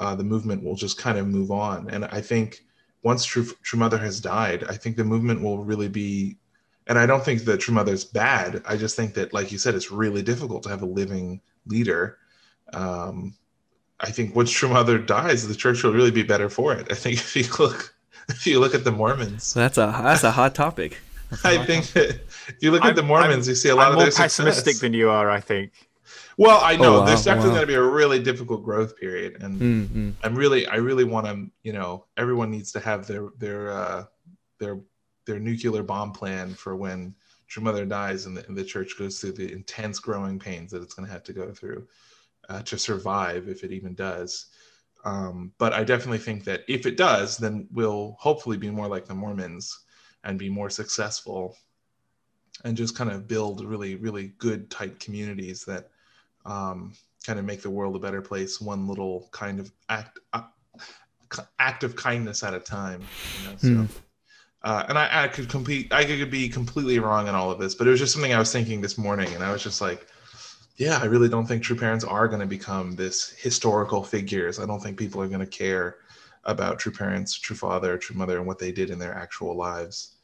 uh, the movement will just kind of move on. And I think once True, True Mother has died, I think the movement will really be. And I don't think that True Mother is bad. I just think that, like you said, it's really difficult to have a living leader. Um, I think once True Mother dies, the church will really be better for it. I think if you look, if you look at the Mormons, that's a that's a hot topic. A I think if you look I'm, at the Mormons, I'm, you see a lot I'm of more their pessimistic success. than you are. I think. Well, I know Oh, wow, there's definitely wow. going to be a really difficult growth period, and Mm-hmm. I'm really, I really want to, you know, everyone needs to have their their uh, their their nuclear bomb plan for when True Mother dies and the, and the church goes through the intense growing pains that it's going to have to go through uh, to survive, if it even does. Um, but I definitely think that if it does, then we'll hopefully be more like the Mormons and be more successful and just kind of build really, really good, tight communities that um, kind of make the world a better place, one little kind of act uh, act of kindness at a time. You know? So, Hmm. Uh, and I, I could complete, I could be completely wrong in all of this, but it was just something I was thinking this morning, and I was just like, yeah, I really don't think true parents are going to become this historical figures. I don't think people are going to care about true parents, true father, true mother, and what they did in their actual lives.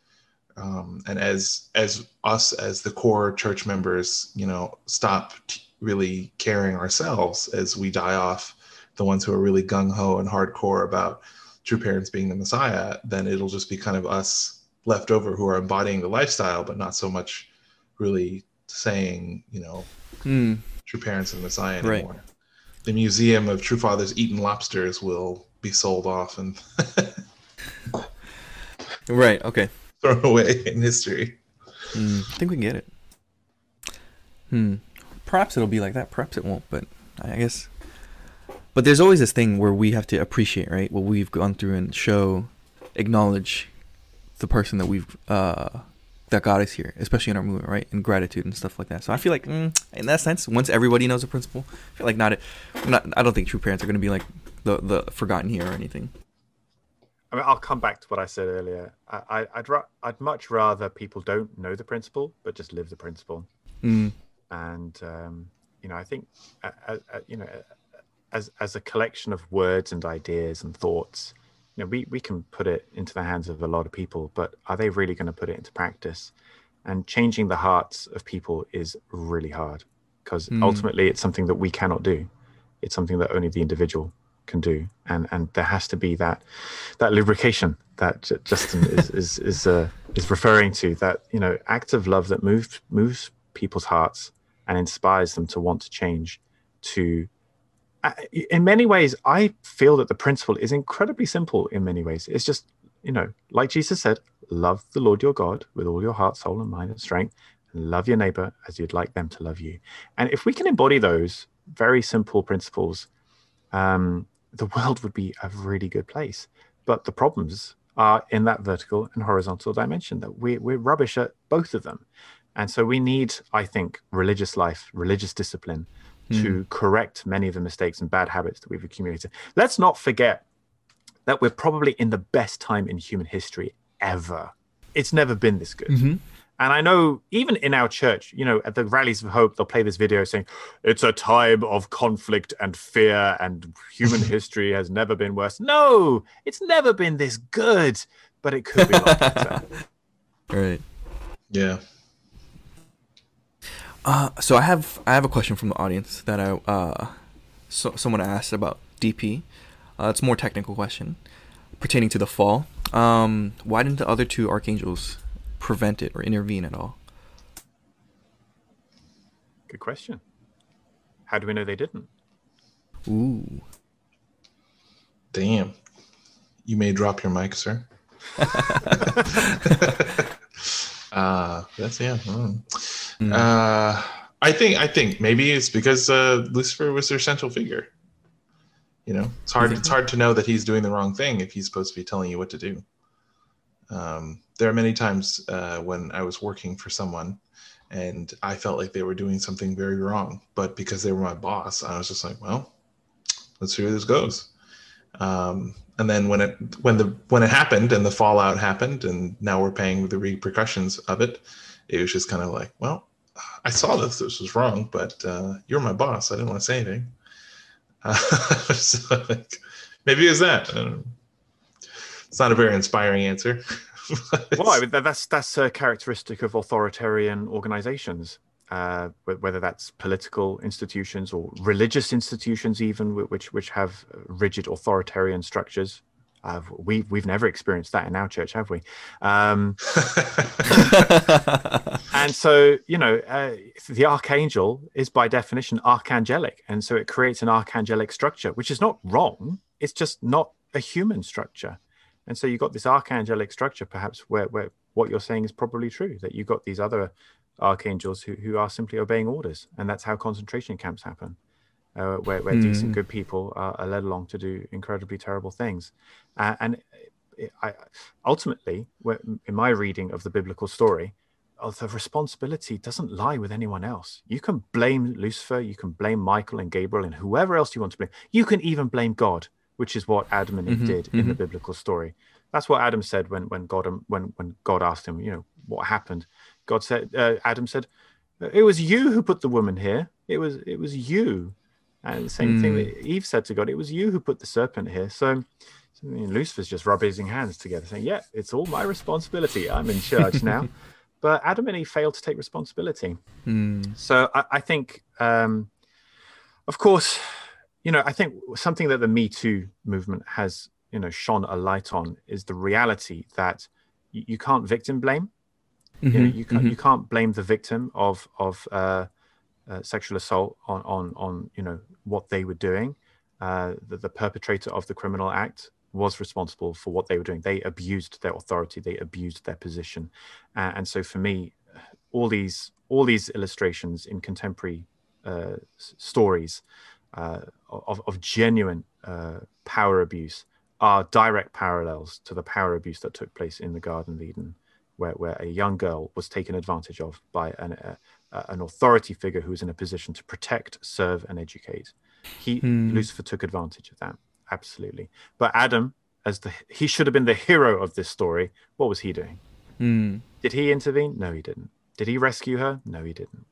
Um, and as as us as the core church members, you know, stop t- really caring ourselves as we die off, the ones who are really gung ho and hardcore about true parents being the Messiah, then it'll just be kind of us left over who are embodying the lifestyle, but not so much really saying, you know, Mm. true parents and Messiah Right. anymore. The museum of true fathers eating lobsters will be sold off and Right. Okay. thrown away in history. Mm, I think we can get it. Hmm. Perhaps it'll be like that. Perhaps it won't. But I guess. But there's always this thing where we have to appreciate, right, what we've gone through and show, acknowledge the person that we've uh that got us here, especially in our movement, right, and gratitude and stuff like that. So I feel like, mm, in that sense, once everybody knows the principle, I feel like not it. Not. I don't think true parents are going to be like the the forgotten here or anything. I mean, I'll come back to what I said earlier. I, I, I'd ra- I'd much rather people don't know the principle, but just live the principle. Mm. And um, you know, I think, uh, uh, uh, you know, as as a collection of words and ideas and thoughts, you know, we we can put it into the hands of a lot of people, but are they really going to put it into practice? And changing the hearts of people is really hard because Mm. ultimately it's something that we cannot do. It's something that only the individual can do, and and there has to be that that lubrication that Justin is is is uh, is referring to. That you know, act of love that moves moves people's hearts and inspires them to want to change. To, in many ways, I feel that the principle is incredibly simple. In many ways, it's just you know, like Jesus said, love the Lord your God with all your heart, soul, and mind and strength, and love your neighbor as you'd like them to love you. And if we can embody those very simple principles, um, the world would be a really good place. But the problems are in that vertical and horizontal dimension that we, we're rubbish at both of them. And so we need, I think, religious life, religious discipline to correct many of the mistakes and bad habits that we've accumulated. Let's not forget that we're probably in the best time in human history ever. It's never been this good. Mhm. And I know even in our church, you know, at the rallies of hope, they'll play this video saying, it's a time of conflict and fear, and human history has never been worse. No, it's never been this good, but it could be a lot better. Right. Yeah. Uh, so I have I have a question from the audience that I uh, so someone asked about DP. Uh, it's a more technical question pertaining to the fall. Um, why didn't the other two archangels prevent it or intervene at all? Good question. How do we know they didn't? Ooh. Damn. You may drop your mic, sir. uh that's yeah. mm. Mm. Uh I think I think maybe it's because uh Lucifer was their central figure. You know, it's hard it's hard to know that he's doing the wrong thing if he's supposed to be telling you what to do. Um there are many times uh when I was working for someone and I felt like they were doing something very wrong, but because they were my boss, I was just like, well, let's see where this goes. Um, and then when it when the when it happened and the fallout happened, and now we're paying the repercussions of it, it was just kind of like, well, I saw this. This was wrong, but uh, you're my boss. I didn't want to say anything. Uh, so, like, maybe it's that. I don't know. It's not a very inspiring answer. Well, I mean, that's that's a characteristic of authoritarian organizations, uh, whether that's political institutions or religious institutions, even which which have rigid authoritarian structures. Uh, we we've never experienced that in our church, have we? Um, and so you know, uh, the archangel is by definition archangelic, and so it creates an archangelic structure, which is not wrong. It's just not a human structure. And so you've got this archangelic structure, perhaps where, where what you're saying is probably true, that you've got these other archangels who, who are simply obeying orders. And that's how concentration camps happen, uh, where, where mm. decent, good people are, are, led along to do incredibly terrible things. Uh, and it, I, ultimately, in my reading of the biblical story, the responsibility doesn't lie with anyone else. You can blame Lucifer, you can blame Michael and Gabriel and whoever else you want to blame. You can even blame God which is what Adam and Eve mm-hmm, did in mm-hmm. the biblical story. That's what Adam said when when God when when God asked him, you know, what happened. God said, uh, Adam said, "It was you who put the woman here. It was it was you." And the same mm. thing that Eve said to God, "It was you who put the serpent here." So, so I mean, Lucifer's just rubbing his hands together, saying, "Yeah, it's all my responsibility. I'm in charge now." but Adam and Eve failed to take responsibility. Mm. So I, I think, um, of course, you know, I think something that the Me Too movement has, you know, shone a light on is the reality that you, you can't victim blame. Mm-hmm, you, know, you can't mm-hmm. you can't blame the victim of of uh, uh, sexual assault on on on you know what they were doing. Uh, the, the perpetrator of the criminal act was responsible for what they were doing. They abused their authority. They abused their position, uh, and so for me, all these all these illustrations in contemporary uh, stories uh, of, of genuine uh, power abuse are direct parallels to the power abuse that took place in the Garden of Eden, where, where a young girl was taken advantage of by an, uh, an authority figure who was in a position to protect, serve, and educate. He hmm. Lucifer took advantage of that, absolutely. But Adam, as the he should have been the hero of this story. What was he doing? Hmm. Did he intervene? No, he didn't. Did he rescue her? No, he didn't.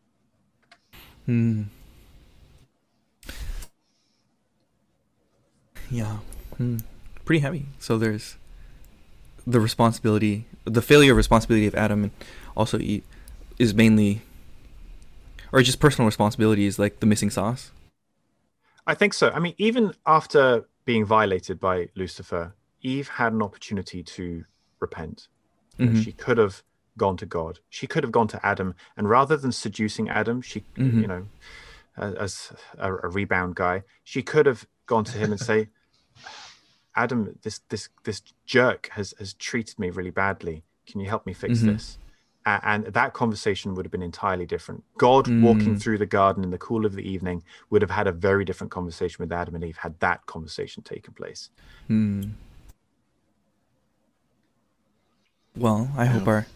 Hmm. yeah, hmm. pretty heavy. So there's the responsibility, the failure of responsibility of Adam, and also Eve, is mainly, or just personal responsibility is like the missing sauce. I think so. I mean, even after being violated by Lucifer, Eve had an opportunity to repent. Mm-hmm. She could have gone to God. She could have gone to Adam, and rather than seducing Adam, she, mm-hmm. you know, as, a, a, rebound guy, she could have gone to him and say, Adam, this this this jerk has has treated me really badly. Can you help me fix mm-hmm. this? Uh, and that conversation would have been entirely different. God mm. walking through the garden in the cool of the evening would have had a very different conversation with Adam and Eve had that conversation taken place. Mm. Well, I hope our.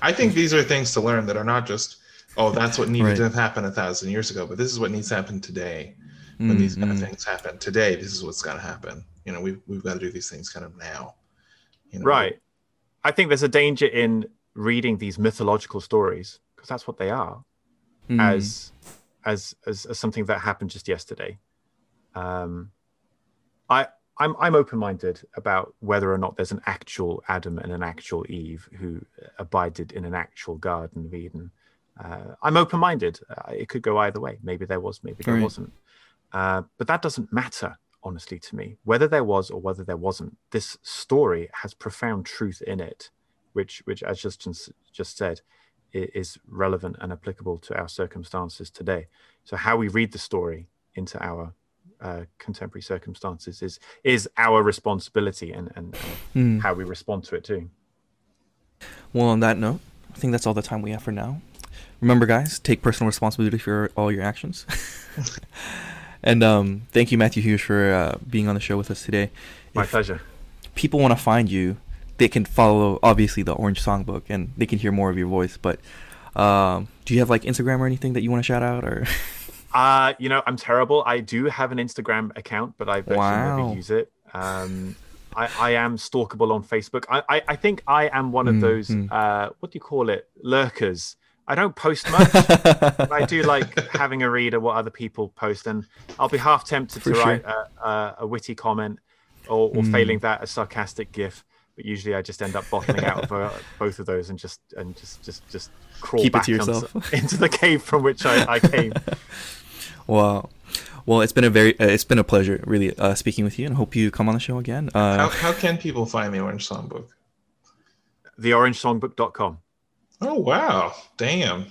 I think these are things to learn that are not just, oh, that's what needed right. to happen a thousand years ago, but this is what needs to happen today. When mm these kind of mm-hmm. things happen today, this is what's going to happen you know we've, we've got to do these things kind of now you know? right i think there's a danger in reading these mythological stories because that's what they are mm. as, as as as something that happened just yesterday. Um i i'm i'm open-minded about whether or not there's an actual adam and an actual eve who abided in an actual garden of eden. Uh, i'm open-minded. Uh, it could go either way. Maybe there was maybe there right. wasn't. Uh, but that doesn't matter honestly to me. Whether there was or whether there wasn't this story has profound truth in it which which as justin just said is relevant and applicable to our circumstances today so how we read the story into our uh, contemporary circumstances is is our responsibility and and mm. how we respond to it too well on that note i think that's all the time we have for now remember guys take personal responsibility for all your actions And um, thank you, Matthew Hughes, for uh, being on the show with us today. My if pleasure. People want to find you. They can follow obviously the Orange Songbook, and they can hear more of your voice. But um, do you have like Instagram or anything that you want to shout out, or? uh, you know, I'm terrible. I do have an Instagram account, but I virtually wow. never use it. Um, I, I am stalkable on Facebook. I, I, I think I am one of those. Mm. Uh, what do you call it? Lurkers I don't post much, but I do like having a read of what other people post, and I'll be half tempted For to sure. write a, a, a, witty comment, or, or mm. failing that, a sarcastic gif. But usually, I just end up bottling out of uh, both of those and just and just just just crawl Keep back into, into, the cave from which I, I came. wow. Well, it's been a very, uh, it's been a pleasure, really, uh, speaking with you, and hope you come on the show again. Uh, How, how can people find the Orange Songbook? TheOrangeSongbook.com. Oh wow, damn.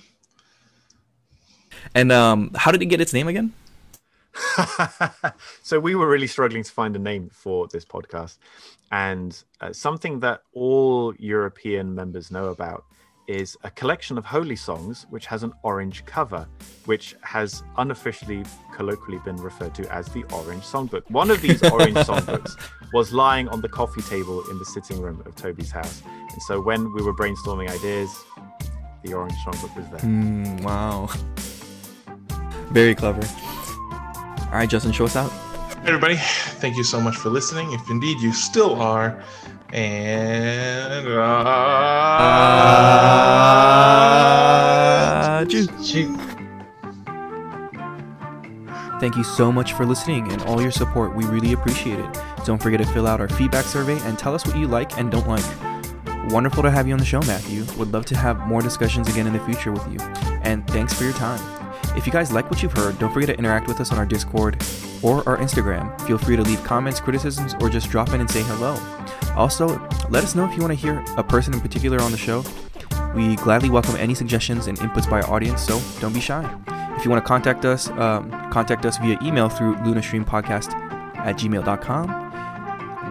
and um, how did it get its name again? so we were really struggling to find a name for this podcast and uh, something that all european members know about is a collection of holy songs which has an orange cover which has unofficially colloquially been referred to as the orange songbook one of these orange songbooks was lying on the coffee table in the sitting room of toby's house and so when we were brainstorming ideas the orange songbook was there Mm, wow. Very clever. All right, Justin, show us out. Hey, everybody, thank you so much for listening. If indeed you still are, and Uh, Shoot. Thank you so much for listening and all your support. We really appreciate it. Don't forget to fill out our feedback survey and tell us what you like and don't like. Wonderful to have you on the show, Matthew. Would love to have more discussions again in the future with you. And thanks for your time. If you guys like what you've heard, don't forget to interact with us on our Discord or our Instagram. Feel free to leave comments, criticisms, or just drop in and say hello. Also, let us know if you want to hear a person in particular on the show. We gladly welcome any suggestions and inputs by our audience, so don't be shy. If you want to contact us, um, contact us via email through lunastreampodcast at gmail.com.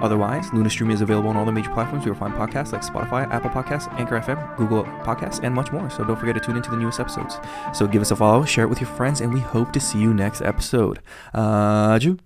Otherwise, Luna Lunastream is available on all the major platforms where you find podcasts like Spotify, Apple Podcasts, Anchor FM, Google Podcasts, and much more. So don't forget to tune into the newest episodes. So give us a follow, share it with your friends, and we hope to see you next episode. Uh, Ju.